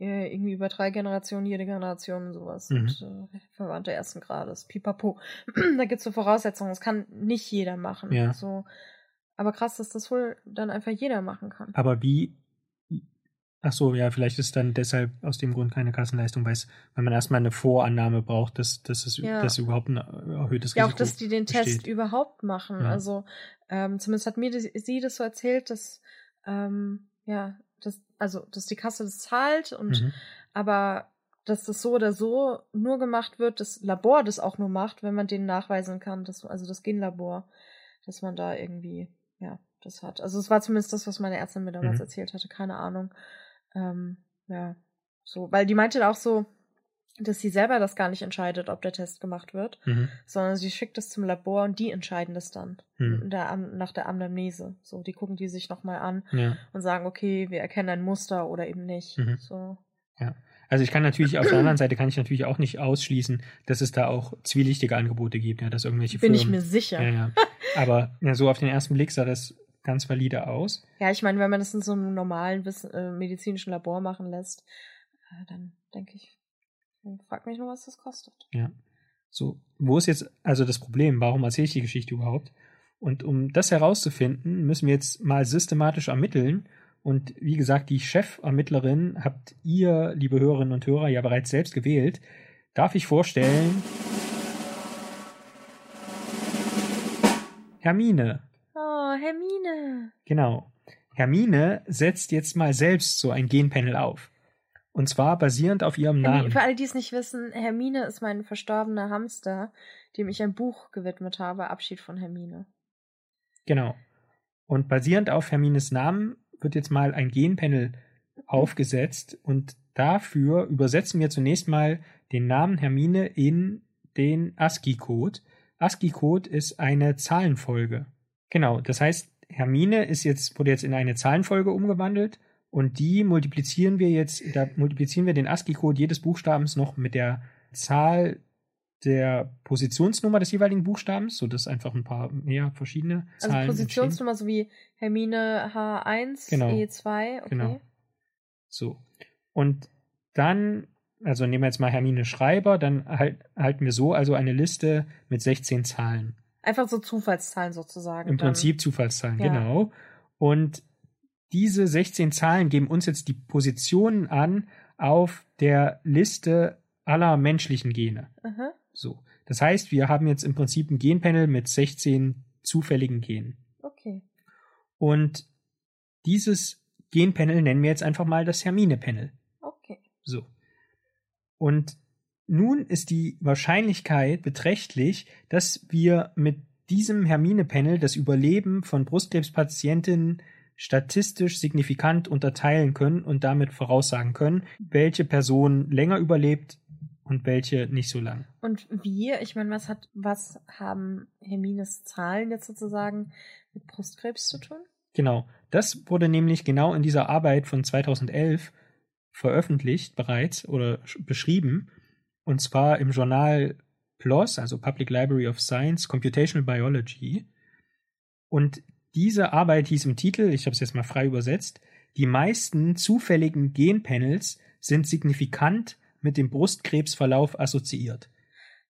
irgendwie über drei Generationen, jede Generation und sowas. Mhm. Und äh, Verwandte ersten Grades, pipapo. da gibt's so Voraussetzungen, das kann nicht jeder machen. Ja. So. Aber krass, dass das wohl dann einfach jeder machen kann. Aber wie. Ach so, ja, vielleicht ist dann deshalb aus dem Grund keine Kassenleistung, weil es- weil man erstmal eine Vorannahme braucht, dass, dass es Ja. dass überhaupt ein erhöhtes Ja, auch, Risiko dass die den besteht. Test überhaupt machen. Ja. Also, ähm, zumindest hat mir die, sie das so erzählt, dass, ähm, ja, dass, also, dass die Kasse das zahlt und, Mhm. aber, dass das so oder so nur gemacht wird, das Labor das auch nur macht, wenn man denen nachweisen kann, dass, also das Genlabor, dass man da irgendwie, ja, das hat. Also, es war zumindest das, was meine Ärztin mir damals Mhm. erzählt hatte, keine Ahnung. Ähm, ja, so, weil die meinte auch so, dass sie selber das gar nicht entscheidet, ob der Test gemacht wird, Mhm. sondern sie schickt es zum Labor und die entscheiden das dann Mhm. der, nach der Anamnese. So, die gucken die sich nochmal an Ja. und sagen, okay, wir erkennen ein Muster oder eben nicht. Mhm. So. Also ich kann natürlich auf der anderen Seite kann ich natürlich auch nicht ausschließen, dass es da auch zwielichtige Angebote gibt, ja, dass irgendwelche Bin ich Firmen, mir sicher. Ja, ja. Aber ja, so auf den ersten Blick sah das ganz valide aus. Ja, ich meine, wenn man das in so einem normalen äh, medizinischen Labor machen lässt, äh, dann denke ich, frag mich nur, was das kostet. Ja. So, wo ist jetzt also das Problem? Warum erzähle ich die Geschichte überhaupt? Und um das herauszufinden, müssen wir jetzt mal systematisch ermitteln. Und wie gesagt, die Chefermittlerin habt ihr, liebe Hörerinnen und Hörer, ja bereits selbst gewählt. Darf ich vorstellen? Hermine. Oh, Hermine. Genau. Hermine setzt jetzt mal selbst so ein Genpanel auf. Und zwar basierend auf ihrem Hermine, Namen. für alle, die es nicht wissen, Hermine ist mein verstorbener Hamster, dem ich ein Buch gewidmet habe, Abschied von Hermine. Genau. Und basierend auf Hermines Namen wird jetzt mal ein Genpanel aufgesetzt und dafür übersetzen wir zunächst mal den Namen Hermine in den ASCII-Code. ASCII-Code ist eine Zahlenfolge. Genau, das heißt, Hermine ist jetzt, wurde jetzt in eine Zahlenfolge umgewandelt und die multiplizieren wir jetzt, da multiplizieren wir den ASCII-Code jedes Buchstabens noch mit der Zahl der Positionsnummer des jeweiligen Buchstabens, sodass einfach ein paar mehr verschiedene Also Zahlen entstehen. Positionsnummer sowie Hermine H1, Genau. E2, okay. Genau. So. Und dann, also nehmen wir jetzt mal Hermine Schreiber, dann halt, halten wir so also eine Liste mit 16 Zahlen. Einfach so Zufallszahlen sozusagen. Im dann. Prinzip Zufallszahlen, Ja. genau. Und diese 16 Zahlen geben uns jetzt die Positionen an auf der Liste aller menschlichen Gene. Aha. So. Das heißt, wir haben jetzt im Prinzip ein Genpanel mit 16 zufälligen Genen. Okay. Und dieses Genpanel nennen wir jetzt einfach mal das Hermine-Panel. Okay. So. Und nun ist die Wahrscheinlichkeit beträchtlich, dass wir mit diesem Hermine-Panel das Überleben von Brustkrebspatientinnen statistisch signifikant unterteilen können und damit voraussagen können, welche Person länger überlebt und welche nicht so lang. Und wir, ich meine, was hat, was haben Hermines Zahlen jetzt sozusagen mit Brustkrebs zu tun? Genau. Das wurde nämlich genau in dieser Arbeit von 2011 veröffentlicht bereits oder sch- beschrieben. Und zwar im Journal PLOS, also Public Library of Science, Computational Biology. Und diese Arbeit hieß im Titel, ich habe es jetzt mal frei übersetzt, die meisten zufälligen Genpanels sind signifikant mit dem Brustkrebsverlauf assoziiert.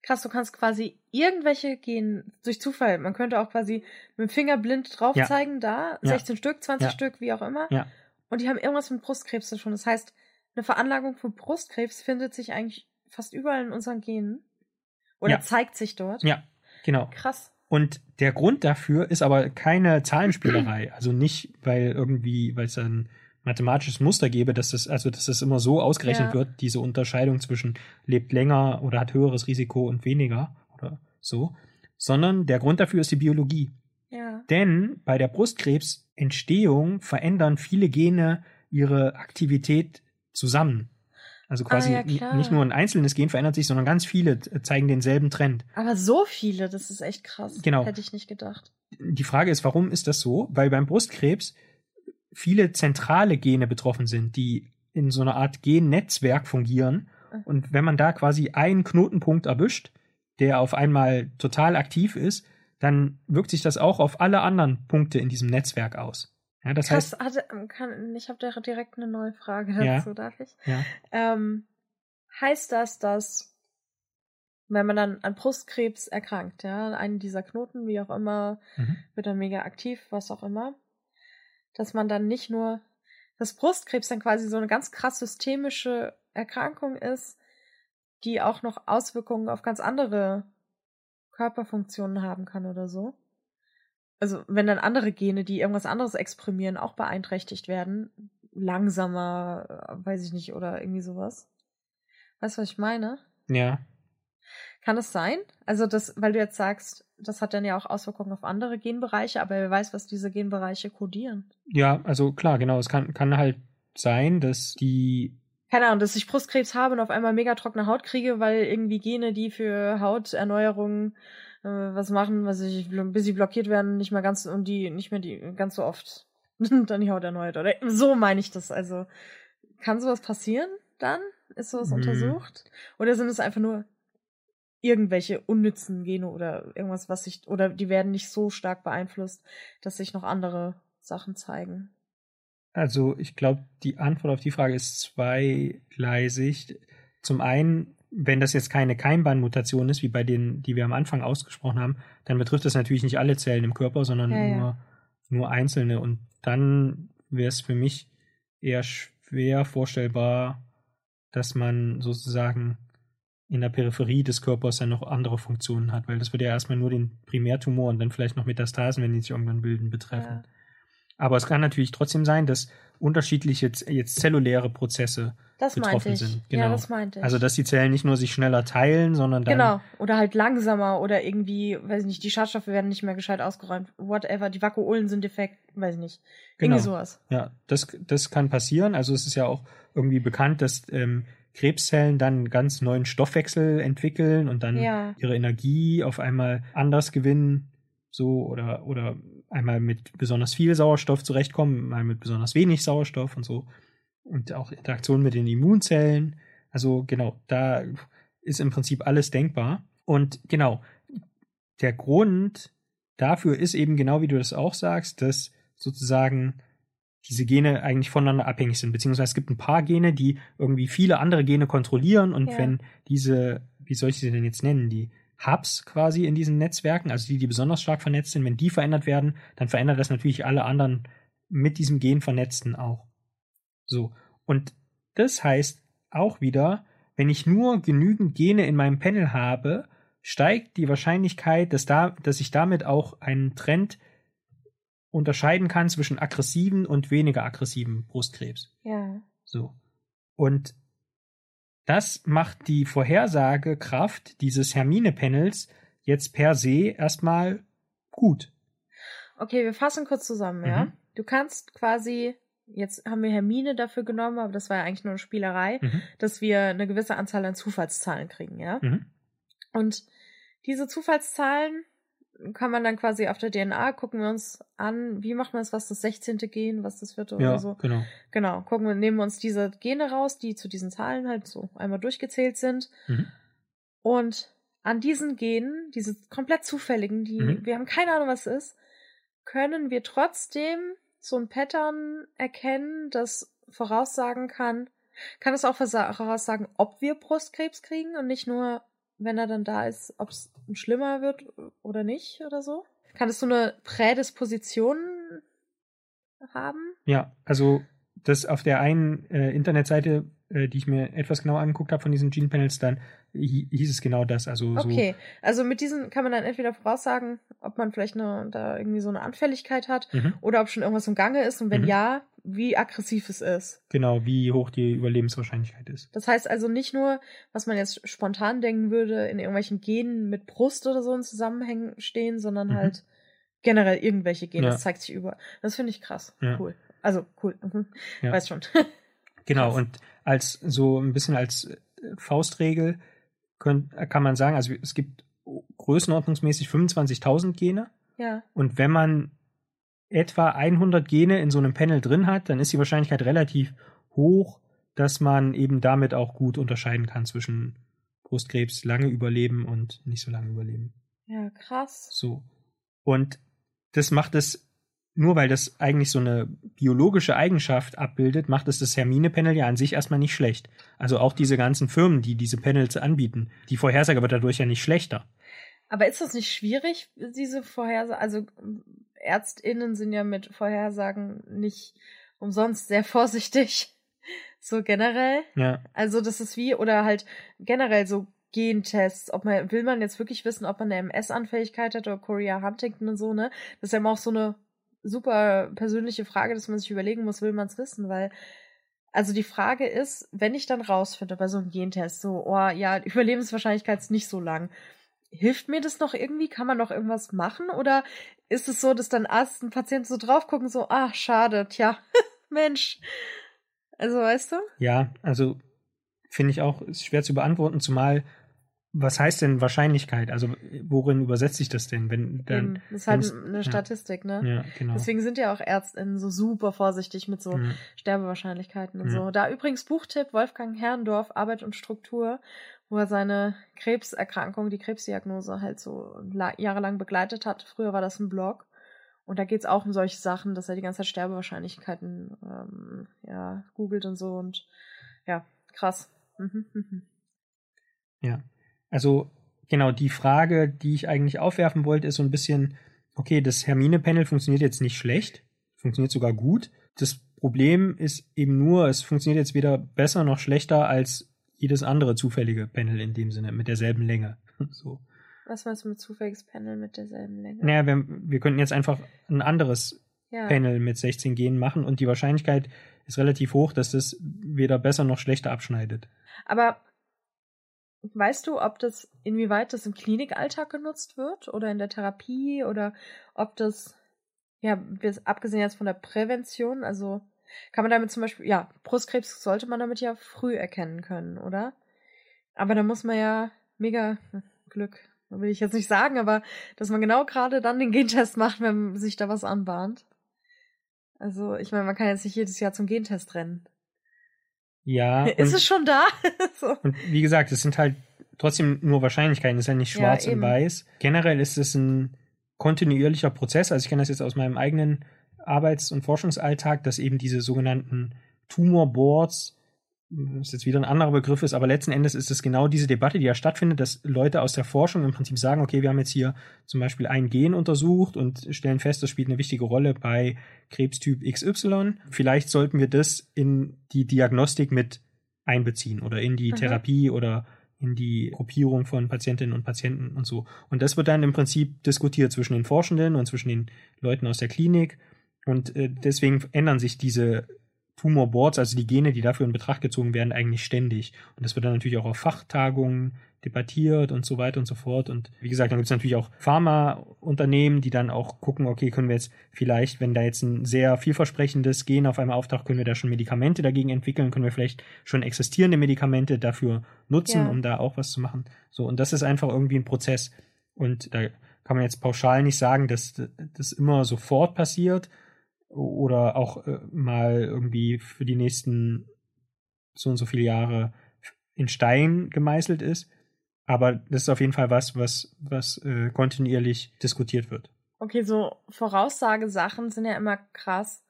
Krass, du kannst quasi irgendwelche gehen durch Zufall. Man könnte auch quasi mit dem Finger blind drauf Ja. zeigen, da, Ja. 16 Stück, 20 Ja. Stück, wie auch immer. Ja. Und die haben irgendwas mit Brustkrebs zu tun. Das heißt, eine Veranlagung für Brustkrebs findet sich eigentlich fast überall in unseren Genen. Oder Ja. zeigt sich dort. Ja, genau. Krass. Und der Grund dafür ist aber keine Zahlenspielerei. Also nicht, weil irgendwie, weil es ein mathematisches Muster gäbe, dass das, also dass das immer so ausgerechnet Ja. wird, diese Unterscheidung zwischen lebt länger oder hat höheres Risiko und weniger oder so, sondern der Grund dafür ist die Biologie. Ja. Denn bei der Brustkrebsentstehung verändern viele Gene ihre Aktivität zusammen. Also quasi Ah, ja, nicht nur ein einzelnes Gen verändert sich, sondern ganz viele zeigen denselben Trend. Aber so viele, das ist echt krass. Genau. Hätte ich nicht gedacht. die Frage ist, warum ist das so? Weil beim Brustkrebs viele zentrale Gene betroffen sind, die in so einer Art Gennetzwerk fungieren. Und wenn man da quasi einen Knotenpunkt erwischt, der auf einmal total aktiv ist, dann wirkt sich das auch auf alle anderen Punkte in diesem Netzwerk aus. Ja, das Krass, heißt, hatte, kann, ich habe da direkt eine neue Frage Ja. dazu, darf ich? ja, Ähm, heißt das, dass wenn man dann an Brustkrebs erkrankt, ja, einen dieser Knoten, wie auch immer, mhm. wird dann mega aktiv, was auch immer, dass man dann nicht nur, dass Brustkrebs dann quasi so eine ganz krass systemische Erkrankung ist, die auch noch Auswirkungen auf ganz andere Körperfunktionen haben kann oder so. Also wenn dann andere Gene, die irgendwas anderes exprimieren, auch beeinträchtigt werden, langsamer, weiß ich nicht, oder irgendwie sowas. Weißt du, was ich meine? ja, Kann es sein? Also das, weil du jetzt sagst, das hat dann ja auch Auswirkungen auf andere Genbereiche, aber wer weiß, was diese Genbereiche kodieren. ja, also klar, genau, es kann, kann halt sein, dass die, Keine Ahnung, dass ich Brustkrebs habe und auf einmal mega trockene Haut kriege, weil irgendwie Gene, die für Hauterneuerung äh, was machen, was ich, bis sie blockiert werden, nicht mehr ganz und die nicht mehr die ganz so oft dann die Haut erneuert. Oder so meine ich das. Also kann sowas passieren dann? Ist sowas Hm. untersucht? Oder sind es einfach nur irgendwelche unnützen Gene oder irgendwas, was sich, oder die werden nicht so stark beeinflusst, dass sich noch andere Sachen zeigen? also ich glaube, die Antwort auf die Frage ist zweigleisig. Zum einen, wenn das jetzt keine Keimbandmutation ist, wie bei denen, die wir am Anfang ausgesprochen haben, dann betrifft das natürlich nicht alle Zellen im Körper, sondern Ja, ja. nur, nur einzelne. Und dann wäre es für mich eher schwer vorstellbar, dass man sozusagen in der Peripherie des Körpers dann noch andere Funktionen hat, weil das würde ja erstmal nur den Primärtumor und dann vielleicht noch Metastasen, wenn die sich irgendwann bilden, betreffen. Ja. Aber es kann natürlich trotzdem sein, dass unterschiedliche jetzt zelluläre Prozesse Das meinte betroffen ich. sind. Ja, Genau. das meinte ich. Also, dass die Zellen nicht nur sich schneller teilen, sondern dann. Genau. Oder halt langsamer oder irgendwie, weiß ich nicht, die Schadstoffe werden nicht mehr gescheit ausgeräumt. Whatever. Die Vakuolen sind defekt, weiß ich nicht. Genau. Irgendwie sowas. Ja, das, das kann passieren. Also, es ist ja auch irgendwie bekannt, dass ähm, Krebszellen dann einen ganz neuen Stoffwechsel entwickeln und dann Ja. ihre Energie auf einmal anders gewinnen. So, oder, oder einmal mit besonders viel Sauerstoff zurechtkommen, mal mit besonders wenig Sauerstoff und so. Und auch Interaktion mit den Immunzellen. Also, genau, da ist im Prinzip alles denkbar. Und genau, der Grund dafür ist eben genau wie du das auch sagst, dass sozusagen diese Gene eigentlich voneinander abhängig sind, beziehungsweise es gibt ein paar Gene, die irgendwie viele andere Gene kontrollieren und Ja. wenn diese, wie soll ich sie denn jetzt nennen, die Hubs quasi in diesen Netzwerken, also die, die besonders stark vernetzt sind, wenn die verändert werden, dann verändert das natürlich alle anderen mit diesem Gen vernetzten auch. So. Und das heißt auch wieder, wenn ich nur genügend Gene in meinem Panel habe, steigt die Wahrscheinlichkeit, dass, da, dass ich damit auch einen Trend unterscheiden kann zwischen aggressiven und weniger aggressiven Brustkrebs. Ja. So. Und das macht die Vorhersagekraft dieses Hermine-Panels jetzt per se erstmal gut. Okay, wir fassen kurz zusammen, ja. Mhm. Du kannst quasi, jetzt haben wir Hermine dafür genommen, aber das war ja eigentlich nur eine Spielerei, Mhm. dass wir eine gewisse Anzahl an Zufallszahlen kriegen, ja. Mhm. Und diese Zufallszahlen kann man dann quasi auf der DNA gucken wir uns an, wie macht man das, was das 16. Gen, was das wird oder Ja, so. genau. Genau, gucken wir, nehmen wir uns diese Gene raus, die zu diesen Zahlen halt so einmal durchgezählt sind. Mhm. Und an diesen Genen, diese komplett zufälligen, die, Mhm. wir haben keine Ahnung, was es ist, können wir trotzdem so ein Pattern erkennen, das voraussagen kann, kann es auch voraussagen, ob wir Brustkrebs kriegen und nicht nur, wenn er dann da ist, ob es schlimmer wird oder nicht oder so? Kann es so eine Prädisposition haben? Ja, also das auf der einen äh, Internetseite, äh, die ich mir etwas genauer angeguckt habe von diesen Gene Panels, dann hi- hieß es genau das. Also so Okay, also mit diesen kann man dann entweder voraussagen, ob man vielleicht eine, da irgendwie so eine Anfälligkeit hat mhm. oder ob schon irgendwas im Gange ist und wenn Mhm. ja, wie aggressiv es ist. genau, wie hoch die Überlebenswahrscheinlichkeit ist. Das heißt also nicht nur, was man jetzt spontan denken würde, in irgendwelchen Genen mit Brust oder so in Zusammenhängen stehen, sondern Mhm. halt generell irgendwelche Gene. Ja. Das zeigt sich über. Das finde ich krass. Ja. Cool. Also cool. Mhm. Ja. Weiß schon. Genau, und als so ein bisschen als äh, Faustregel könnt, kann man sagen, also es gibt größenordnungsmäßig 25.000 Gene ja. und wenn man etwa 100 Gene in so einem Panel drin hat, dann ist die Wahrscheinlichkeit relativ hoch, dass man eben damit auch gut unterscheiden kann zwischen Brustkrebs lange überleben und nicht so lange überleben. Ja, krass. So. Und das macht es nur weil das eigentlich so eine biologische Eigenschaft abbildet, macht es das Hermine-Panel ja an sich erstmal nicht schlecht. Also auch diese ganzen Firmen, die diese Panels anbieten, die Vorhersage wird dadurch ja nicht schlechter. Aber ist das nicht schwierig, diese Vorhersagen? Also ÄrztInnen sind ja mit Vorhersagen nicht umsonst sehr vorsichtig. So generell. Ja. Also das ist wie, oder halt generell so Gentests, ob man, will man jetzt wirklich wissen, ob man eine MS-Anfähigkeit hat oder Korea Huntington und so, ne? Das ist ja immer auch so eine super persönliche Frage, dass man sich überlegen muss, will man es wissen, weil also die Frage ist, wenn ich dann rausfinde bei so einem Gentest, so, oh ja, Überlebenswahrscheinlichkeit ist nicht so lang. Hilft mir das noch irgendwie? Kann man noch irgendwas machen? Oder ist es so, dass dann Arzt und Patient so drauf gucken, so, ach, schade, tja, Mensch. Also, weißt du? Ja, also finde ich auch ist schwer zu beantworten, zumal was heißt denn Wahrscheinlichkeit? Also worin übersetzt sich das denn? Wenn dann. Das ist halt eine Statistik, ja, ne? Ja, genau. Deswegen sind ja auch ÄrztInnen so super vorsichtig mit so Ja. Sterbewahrscheinlichkeiten und Ja. so. Da übrigens Buchtipp Wolfgang Herrndorf, Arbeit und Struktur, wo er seine Krebserkrankung, die Krebsdiagnose halt so la- jahrelang begleitet hat. Früher war das ein Blog. Und da geht's auch um solche Sachen, dass er die ganze Zeit Sterbewahrscheinlichkeiten ähm, ja, googelt und so und ja, krass. Mhm, mhm. Ja. Also genau die Frage, die ich eigentlich aufwerfen wollte, ist so ein bisschen, okay, das Hermine-Panel funktioniert jetzt nicht schlecht, funktioniert sogar gut. Das Problem ist eben nur, es funktioniert jetzt weder besser noch schlechter als jedes andere zufällige Panel in dem Sinne, mit derselben Länge. So. Was meinst du mit zufälliges Panel mit derselben Länge? Naja, wir, wir könnten jetzt einfach ein anderes ja. Panel mit 16 Genen machen und die Wahrscheinlichkeit ist relativ hoch, dass das weder besser noch schlechter abschneidet. Aber weißt du, ob das, inwieweit das im Klinikalltag genutzt wird oder in der Therapie oder ob das, ja, abgesehen jetzt von der Prävention, also kann man damit zum Beispiel, ja, Brustkrebs sollte man damit ja früh erkennen können, oder? Aber da muss man ja mega Glück, will ich jetzt nicht sagen, aber dass man genau gerade dann den Gentest macht, wenn sich da was anbahnt. Also, ich meine, man kann jetzt nicht jedes Jahr zum Gentest rennen. Ja. Ist und- es schon da? so. Und wie gesagt, es sind halt trotzdem nur Wahrscheinlichkeiten, es ist ja nicht Ja, schwarz und eben. weiß. Generell ist es ein kontinuierlicher Prozess. Also ich kenne das jetzt aus meinem eigenen Arbeits- und Forschungsalltag, dass eben diese sogenannten Tumorboards, was jetzt wieder ein anderer Begriff ist, aber letzten Endes ist es genau diese Debatte, die ja stattfindet, dass Leute aus der Forschung im Prinzip sagen, okay, wir haben jetzt hier zum Beispiel ein Gen untersucht und stellen fest, das spielt eine wichtige Rolle bei Krebstyp XY. Vielleicht sollten wir das in die Diagnostik mit einbeziehen oder in die Mhm. Therapie oder in die Gruppierung von Patientinnen und Patienten und so. Und das wird dann im Prinzip diskutiert zwischen den Forschenden und zwischen den Leuten aus der Klinik. Und äh, deswegen ändern sich diese Tumorboards, also die Gene, die dafür in Betracht gezogen werden, eigentlich ständig. Und das wird dann natürlich auch auf Fachtagungen debattiert und so weiter und so fort. Und wie gesagt, dann gibt es natürlich auch Pharmaunternehmen, die dann auch gucken, okay, können wir jetzt vielleicht, wenn da jetzt ein sehr vielversprechendes Gen auf einmal auftaucht, können wir da schon Medikamente dagegen entwickeln, können wir vielleicht schon existierende Medikamente dafür nutzen, Ja. um da auch was zu machen. So, und das ist einfach irgendwie ein Prozess. Und da kann man jetzt pauschal nicht sagen, dass das immer sofort passiert oder auch äh, mal irgendwie für die nächsten so und so viele Jahre in Stein gemeißelt ist. Aber das ist auf jeden Fall was, was, was äh, kontinuierlich diskutiert wird. Okay, so Voraussagesachen sind ja immer krass.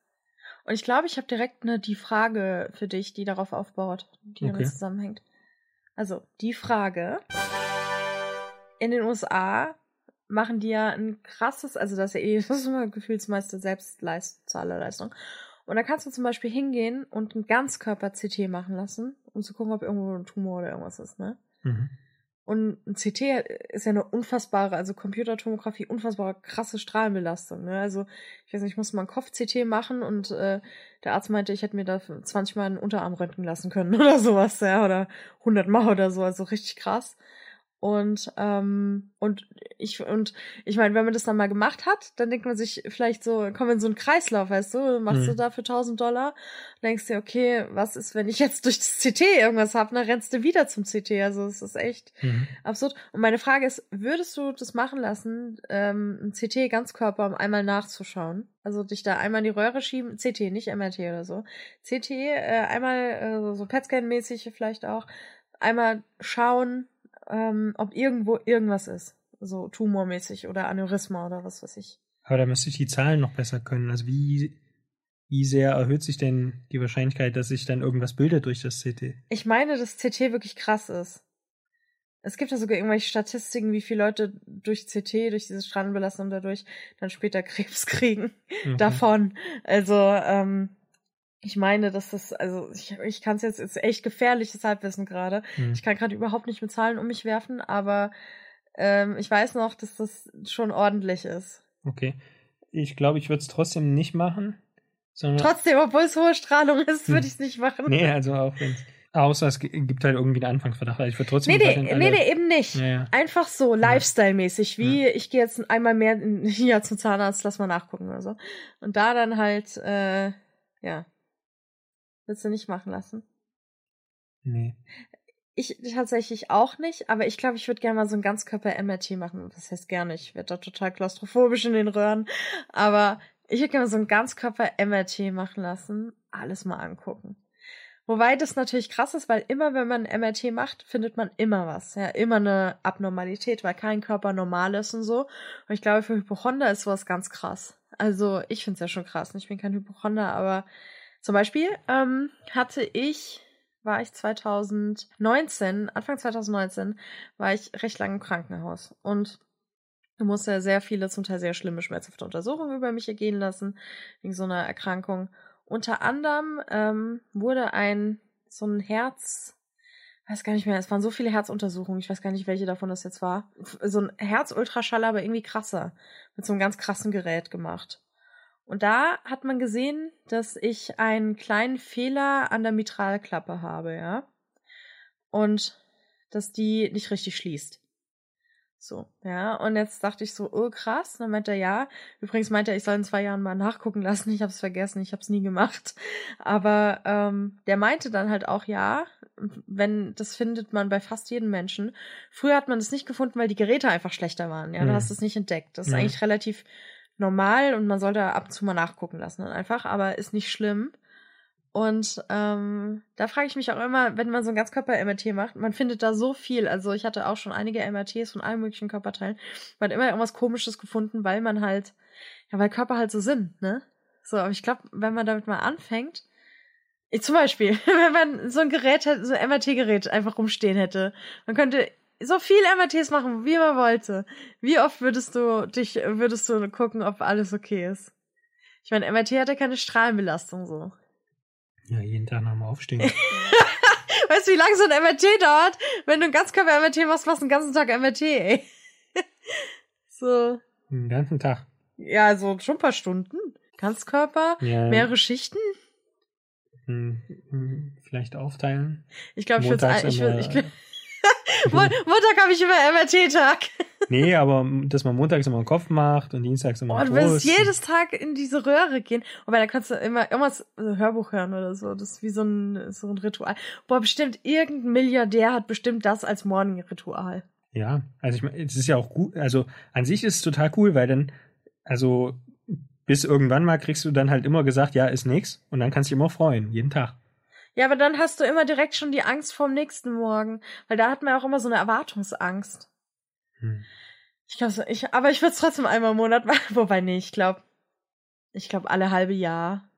Und ich glaube, ich habe direkt eine die Frage für dich, die darauf aufbaut, die damit Okay. zusammenhängt. Also, die Frage. In den USA machen die ja ein krasses, also das ist ja eh, das ist immer gefühlsmeiste Selbstzahlerleistung. Und da kannst du zum Beispiel hingehen und ein Ganzkörper-CT machen lassen, um zu gucken, ob irgendwo ein Tumor oder irgendwas ist, ne? Mhm. Und ein CT ist ja eine unfassbare, also Computertomographie, unfassbare krasse Strahlenbelastung. Ne? Also ich weiß nicht, ich musste mal ein Kopf-CT machen und äh, der Arzt meinte, ich hätte mir da 20 Mal einen Unterarm röntgen lassen können oder sowas, ja, oder 100 Mal oder so, also richtig krass. Und ähm, und ich und ich meine, wenn man das dann mal gemacht hat, dann denkt man sich vielleicht so, komm in so einen Kreislauf, weißt du, machst du Mhm. da für 1000 Dollar, denkst dir, okay, was ist, wenn ich jetzt durch das CT irgendwas hab, dann rennst du wieder zum CT. Also es ist echt Mhm. absurd. Und meine Frage ist, würdest du das machen lassen, ähm, ein CT Ganzkörper, um einmal nachzuschauen? Also dich da einmal in die Röhre schieben, CT, nicht MRT oder so. CT, äh, einmal äh, so PET-Scan-mäßig vielleicht auch, einmal schauen, ähm, ob irgendwo irgendwas ist. So tumormäßig oder Aneurysma oder was weiß ich. Aber da müsste ich die Zahlen noch besser können. Also wie, wie sehr erhöht sich denn die Wahrscheinlichkeit, dass sich dann irgendwas bildet durch das CT? Ich meine, dass CT wirklich krass ist. Es gibt ja sogar irgendwelche Statistiken, wie viele Leute durch CT, durch diese Strahlenbelastung dadurch dann später Krebs kriegen mhm. davon. Also, ähm, ich meine, dass das, also ich, ich kann es jetzt, ist echt gefährliches Halbwissen gerade. Mhm. Ich kann gerade überhaupt nicht mit Zahlen um mich werfen, aber ähm, ich weiß noch, dass das schon ordentlich ist. Okay. Ich glaube, ich würde es trotzdem nicht machen. Trotzdem, obwohl es hohe Strahlung ist, würde hm. ich es nicht machen. Nee, also auch wenn Außer es gibt halt irgendwie einen Anfangsverdacht. Ich würde trotzdem. Nee, nee, nee, nee, eben nicht. Ja, ja. Einfach so, Lifestyle-mäßig, wie ja. ich gehe jetzt einmal mehr in, ja, zum Zahnarzt, lass mal nachgucken oder so. Und da dann halt, äh, ja. Willst du nicht machen lassen? Nee. Ich tatsächlich auch nicht, aber ich glaube, ich würde gerne mal so ein Ganzkörper-MRT machen. Das heißt gerne, ich werde da total klaustrophobisch in den Röhren. Aber ich würde gerne mal so ein Ganzkörper-MRT machen lassen. Alles mal angucken. Wobei das natürlich krass ist, weil immer wenn man ein MRT macht, findet man immer was. Ja, immer eine Abnormalität, weil kein Körper normal ist und so. Und ich glaube, für Hypochonder ist sowas ganz krass. Also ich finde es ja schon krass. Ich bin kein Hypochonder, aber zum Beispiel ähm, hatte ich, war ich 2019, Anfang 2019, war ich recht lange im Krankenhaus. Und musste sehr viele, zum Teil sehr schlimme, schmerzhafte Untersuchungen über mich ergehen lassen, wegen so einer Erkrankung. Unter anderem ähm, wurde ein so ein Herz, weiß gar nicht mehr, es waren so viele Herzuntersuchungen, ich weiß gar nicht, welche davon das jetzt war. So ein Herzultraschall, aber irgendwie krasser, mit so einem ganz krassen Gerät gemacht. Und da hat man gesehen, dass ich einen kleinen Fehler an der Mitralklappe habe, ja. Und dass die nicht richtig schließt. So, ja. Und jetzt dachte ich so, oh krass. Dann meinte er, ja. Übrigens meinte er, ich soll in zwei Jahren mal nachgucken lassen. Ich habe es vergessen, ich habe es nie gemacht. Aber ähm, der meinte dann halt auch, ja, wenn, das findet man bei fast jedem Menschen. Früher hat man das nicht gefunden, weil die Geräte einfach schlechter waren. Ja, mhm. du hast es nicht entdeckt. Das ist mhm. eigentlich relativ normal und man sollte ab und zu mal nachgucken lassen. Einfach, aber ist nicht schlimm. Und ähm, da frage ich mich auch immer, wenn man so ein Ganzkörper-MRT macht, man findet da so viel. Also ich hatte auch schon einige MRTs von allen möglichen Körperteilen. Man hat immer irgendwas Komisches gefunden, weil man halt, ja, weil Körper halt so sind, ne? So, aber ich glaube, wenn man damit mal anfängt, ich, zum Beispiel, wenn man so ein Gerät hätte, so ein MRT-Gerät einfach rumstehen hätte, man könnte so viel MRTs machen, wie man wollte. Wie oft würdest du dich, würdest du gucken, ob alles okay ist? Ich meine, MRT hat ja keine Strahlenbelastung so. Ja, jeden Tag nochmal aufstehen. weißt du, wie lange so ein MRT dauert? Wenn du ein Ganzkörper-MRT machst, machst du den ganzen Tag MRT, ey. so. Den ganzen Tag. Ja, so schon ein paar Stunden. Ganzkörper, ja. mehrere Schichten. Hm, hm, vielleicht aufteilen. Ich glaube, ich würde ich, würd, ich, Montag habe ich immer MRT-Tag. nee, aber dass man montags immer einen Kopf macht und dienstags immer oh, Du willst jedes Tag in diese Röhre gehen. Aber da kannst du immer irgendwas also Hörbuch hören oder so. Das ist wie so ein, so ein Ritual. Boah, bestimmt irgendein Milliardär hat bestimmt das als Morning-Ritual. Ja, also ich meine, es ist ja auch gut, also an sich ist es total cool, weil dann, also bis irgendwann mal kriegst du dann halt immer gesagt, ja, ist nix und dann kannst du dich immer freuen, jeden Tag. Ja, aber dann hast du immer direkt schon die Angst vorm nächsten Morgen, weil da hat man auch immer so eine Erwartungsangst. Hm. Ich glaube, ich, aber ich würde es trotzdem einmal im Monat machen, wobei nee, ich glaube, ich glaube alle halbe Jahr,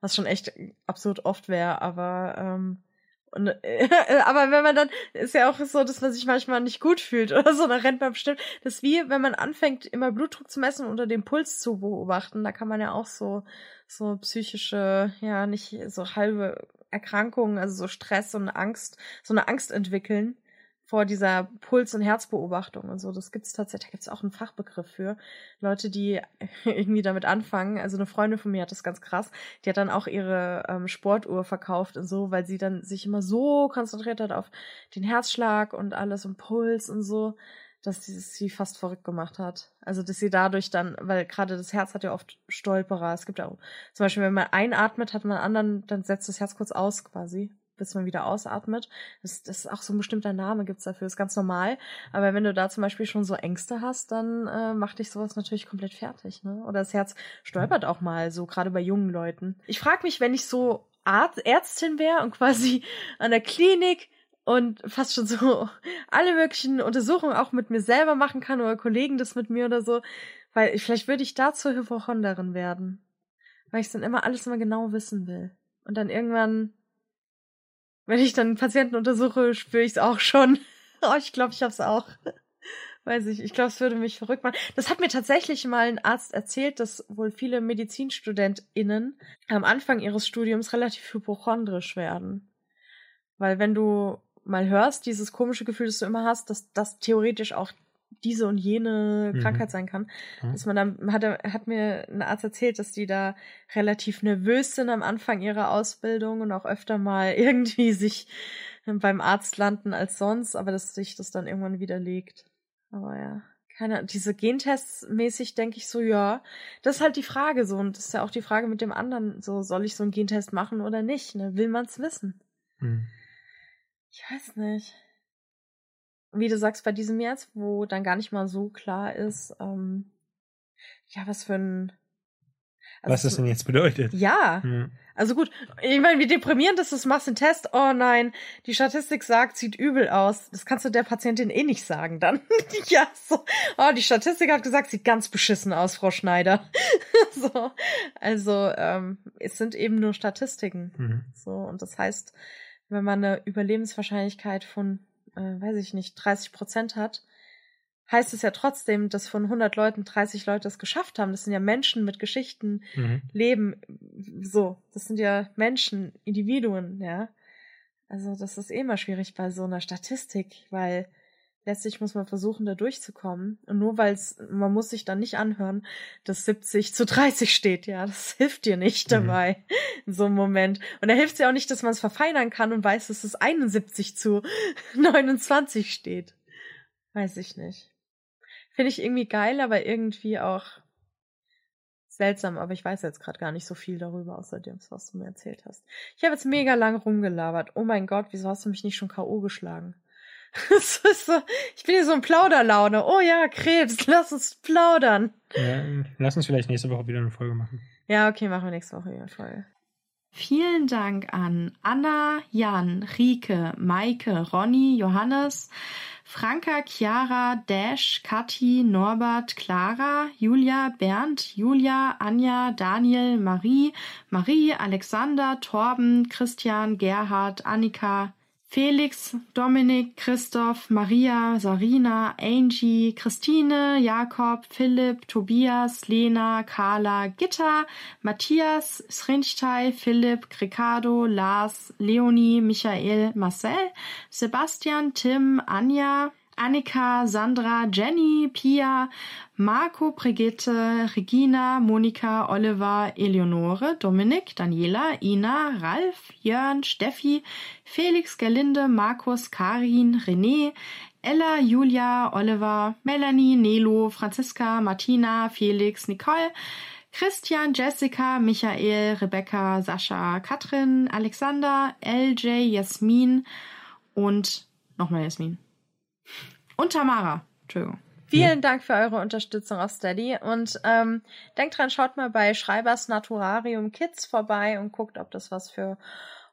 was schon echt absurd oft wäre, aber ähm, und, äh, aber wenn man dann, ist ja auch so, dass man sich manchmal nicht gut fühlt oder so, dann rennt man bestimmt. Das ist wie, wenn man anfängt, immer Blutdruck zu messen oder den Puls zu beobachten, da kann man ja auch so, so psychische, ja, nicht so halbe Erkrankungen, also so Stress und Angst, so eine Angst entwickeln vor dieser Puls- und Herzbeobachtung und so. Das gibt's tatsächlich, da gibt's auch einen Fachbegriff für. Leute, die irgendwie damit anfangen. Also eine Freundin von mir hat das ganz krass. Die hat dann auch ihre ähm, Sportuhr verkauft und so, weil sie dann sich immer so konzentriert hat auf den Herzschlag und alles und Puls und so dass sie sie fast verrückt gemacht hat. Also, dass sie dadurch dann, weil gerade das Herz hat ja oft Stolperer. Es gibt ja auch, zum Beispiel, wenn man einatmet, hat man anderen, dann setzt das Herz kurz aus quasi, bis man wieder ausatmet. Das, das ist auch so ein bestimmter Name gibt's dafür, ist ganz normal. Aber wenn du da zum Beispiel schon so Ängste hast, dann äh, macht dich sowas natürlich komplett fertig, ne? Oder das Herz stolpert auch mal, so gerade bei jungen Leuten. Ich frage mich, wenn ich so Arzt, Ärztin wäre und quasi an der Klinik und fast schon so alle möglichen Untersuchungen auch mit mir selber machen kann oder Kollegen das mit mir oder so, Weil vielleicht würde ich da zur Hypochonderin werden. Weil ich dann immer alles immer genau wissen will. Und dann irgendwann, wenn ich dann Patienten untersuche, spüre ich es auch schon. oh, ich glaube, ich hab's auch. Weiß ich, ich glaube, es würde mich verrückt machen. Das hat mir tatsächlich mal ein Arzt erzählt, dass wohl viele MedizinstudentInnen am Anfang ihres Studiums relativ hypochondrisch werden. Weil wenn du mal hörst, dieses komische Gefühl, das du immer hast, dass das theoretisch auch diese und jene mhm. Krankheit sein kann. Mhm. Dass man dann hat, hat mir ein Arzt erzählt, dass die da relativ nervös sind am Anfang ihrer Ausbildung und auch öfter mal irgendwie sich beim Arzt landen als sonst, aber dass sich das dann irgendwann widerlegt. Aber ja, keine, diese Gentests mäßig denke ich so, ja, das ist halt die Frage so und das ist ja auch die Frage mit dem anderen, so soll ich so einen Gentest machen oder nicht, ne? Will man's wissen? Mhm. Ich weiß nicht wie du sagst, bei diesem jetzt, wo dann gar nicht mal so klar ist, ähm, ja, was für ein. Also was das denn jetzt bedeutet. Ja. Hm. Also gut, ich meine, wie deprimierend ist das, machst den Test, oh nein, die Statistik sagt, sieht übel aus. Das kannst du der Patientin eh nicht sagen dann. ja, so, oh, die Statistik hat gesagt, sieht ganz beschissen aus, Frau Schneider. so, also, ähm, es sind eben nur Statistiken. Mhm. So, und das heißt, wenn man eine Überlebenswahrscheinlichkeit von äh, weiß ich nicht, 30 Prozent hat, heißt es ja trotzdem, dass von 100 Leuten 30 Leute es geschafft haben. Das sind ja Menschen mit Geschichten, mhm. Leben, so. Das sind ja Menschen, Individuen, ja. Also das ist eh mal schwierig bei so einer Statistik, weil letztlich muss man versuchen, da durchzukommen. Und nur weil es, man muss sich dann nicht anhören, dass 70 zu 30 steht, ja, das hilft dir nicht mhm. dabei in so einem Moment. Und da hilft es ja auch nicht, dass man es verfeinern kann und weiß, dass es 71 zu 29 steht. Weiß ich nicht. Finde ich irgendwie geil, aber irgendwie auch seltsam, aber ich weiß jetzt gerade gar nicht so viel darüber, außer dem, was du mir erzählt hast. Ich habe jetzt mega lang rumgelabert. Oh mein Gott, wieso hast du mich nicht schon K.O. geschlagen? so, ich bin hier so in Plauderlaune. Oh ja, Krebs, lass uns plaudern. Ja, lass uns vielleicht nächste Woche wieder eine Folge machen. Ja, okay, machen wir nächste Woche wieder eine Folge. Vielen Dank an Anna, Jan, Rike, Maike, Ronny, Johannes, Franka, Chiara, Dash, Kathi, Norbert, Clara, Julia, Bernd, Julia, Anja, Daniel, Marie, Marie, Alexander, Torben, Christian, Gerhard, Annika, Felix, Dominik, Christoph, Maria, Sarina, Angie, Christine, Jakob, Philipp, Tobias, Lena, Carla, Gitta, Matthias, Srinchtei, Philipp, Ricardo, Lars, Leonie, Michael, Marcel, Sebastian, Tim, Anja, Annika, Sandra, Jenny, Pia, Marco, Brigitte, Regina, Monika, Oliver, Eleonore, Dominik, Daniela, Ina, Ralf, Jörn, Steffi, Felix, Gerlinde, Markus, Karin, René, Ella, Julia, Oliver, Melanie, Nelo, Franziska, Martina, Felix, Nicole, Christian, Jessica, Michael, Rebecca, Sascha, Katrin, Alexander, LJ, Jasmin und nochmal Jasmin. Und Tamara. Entschuldigung. Vielen ja. Dank für eure Unterstützung auf Steady und ähm, denkt dran, schaut mal bei Schreibers Naturarium Kids vorbei und guckt, ob das was für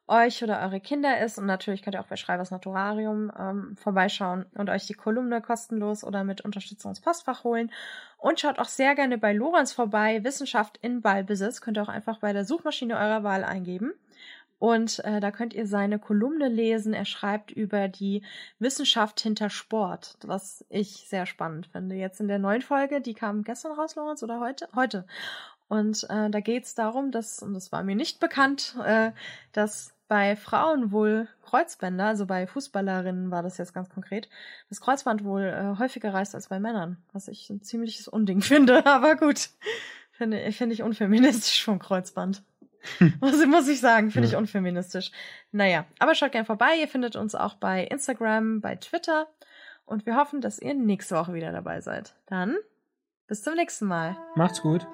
euch oder eure Kinder ist. Und natürlich könnt ihr auch bei Schreibers Naturarium ähm, vorbeischauen und euch die Kolumne kostenlos oder mit Unterstützung ins Postfach holen. Und schaut auch sehr gerne bei Lorenz vorbei. Wissenschaft in Ballbesitz könnt ihr auch einfach bei der Suchmaschine eurer Wahl eingeben. Und äh, da könnt ihr seine Kolumne lesen. Er schreibt über die Wissenschaft hinter Sport, was ich sehr spannend finde. Jetzt in der neuen Folge, die kam gestern raus, Lorenz, oder heute? Heute. Und äh, da geht es darum, dass, und das war mir nicht bekannt, äh, dass bei Frauen wohl Kreuzbänder, also bei Fußballerinnen war das jetzt ganz konkret, das Kreuzband wohl äh, häufiger reißt als bei Männern, was ich ein ziemliches Unding finde, aber gut. Finde, finde ich unfeministisch vom Kreuzband. Muss, muss ich sagen, finde ich unfeministisch. Naja, aber schaut gern vorbei. Ihr findet uns auch bei Instagram, bei Twitter. Und wir hoffen, dass ihr nächste Woche wieder dabei seid. Dann bis zum nächsten Mal. Macht's gut.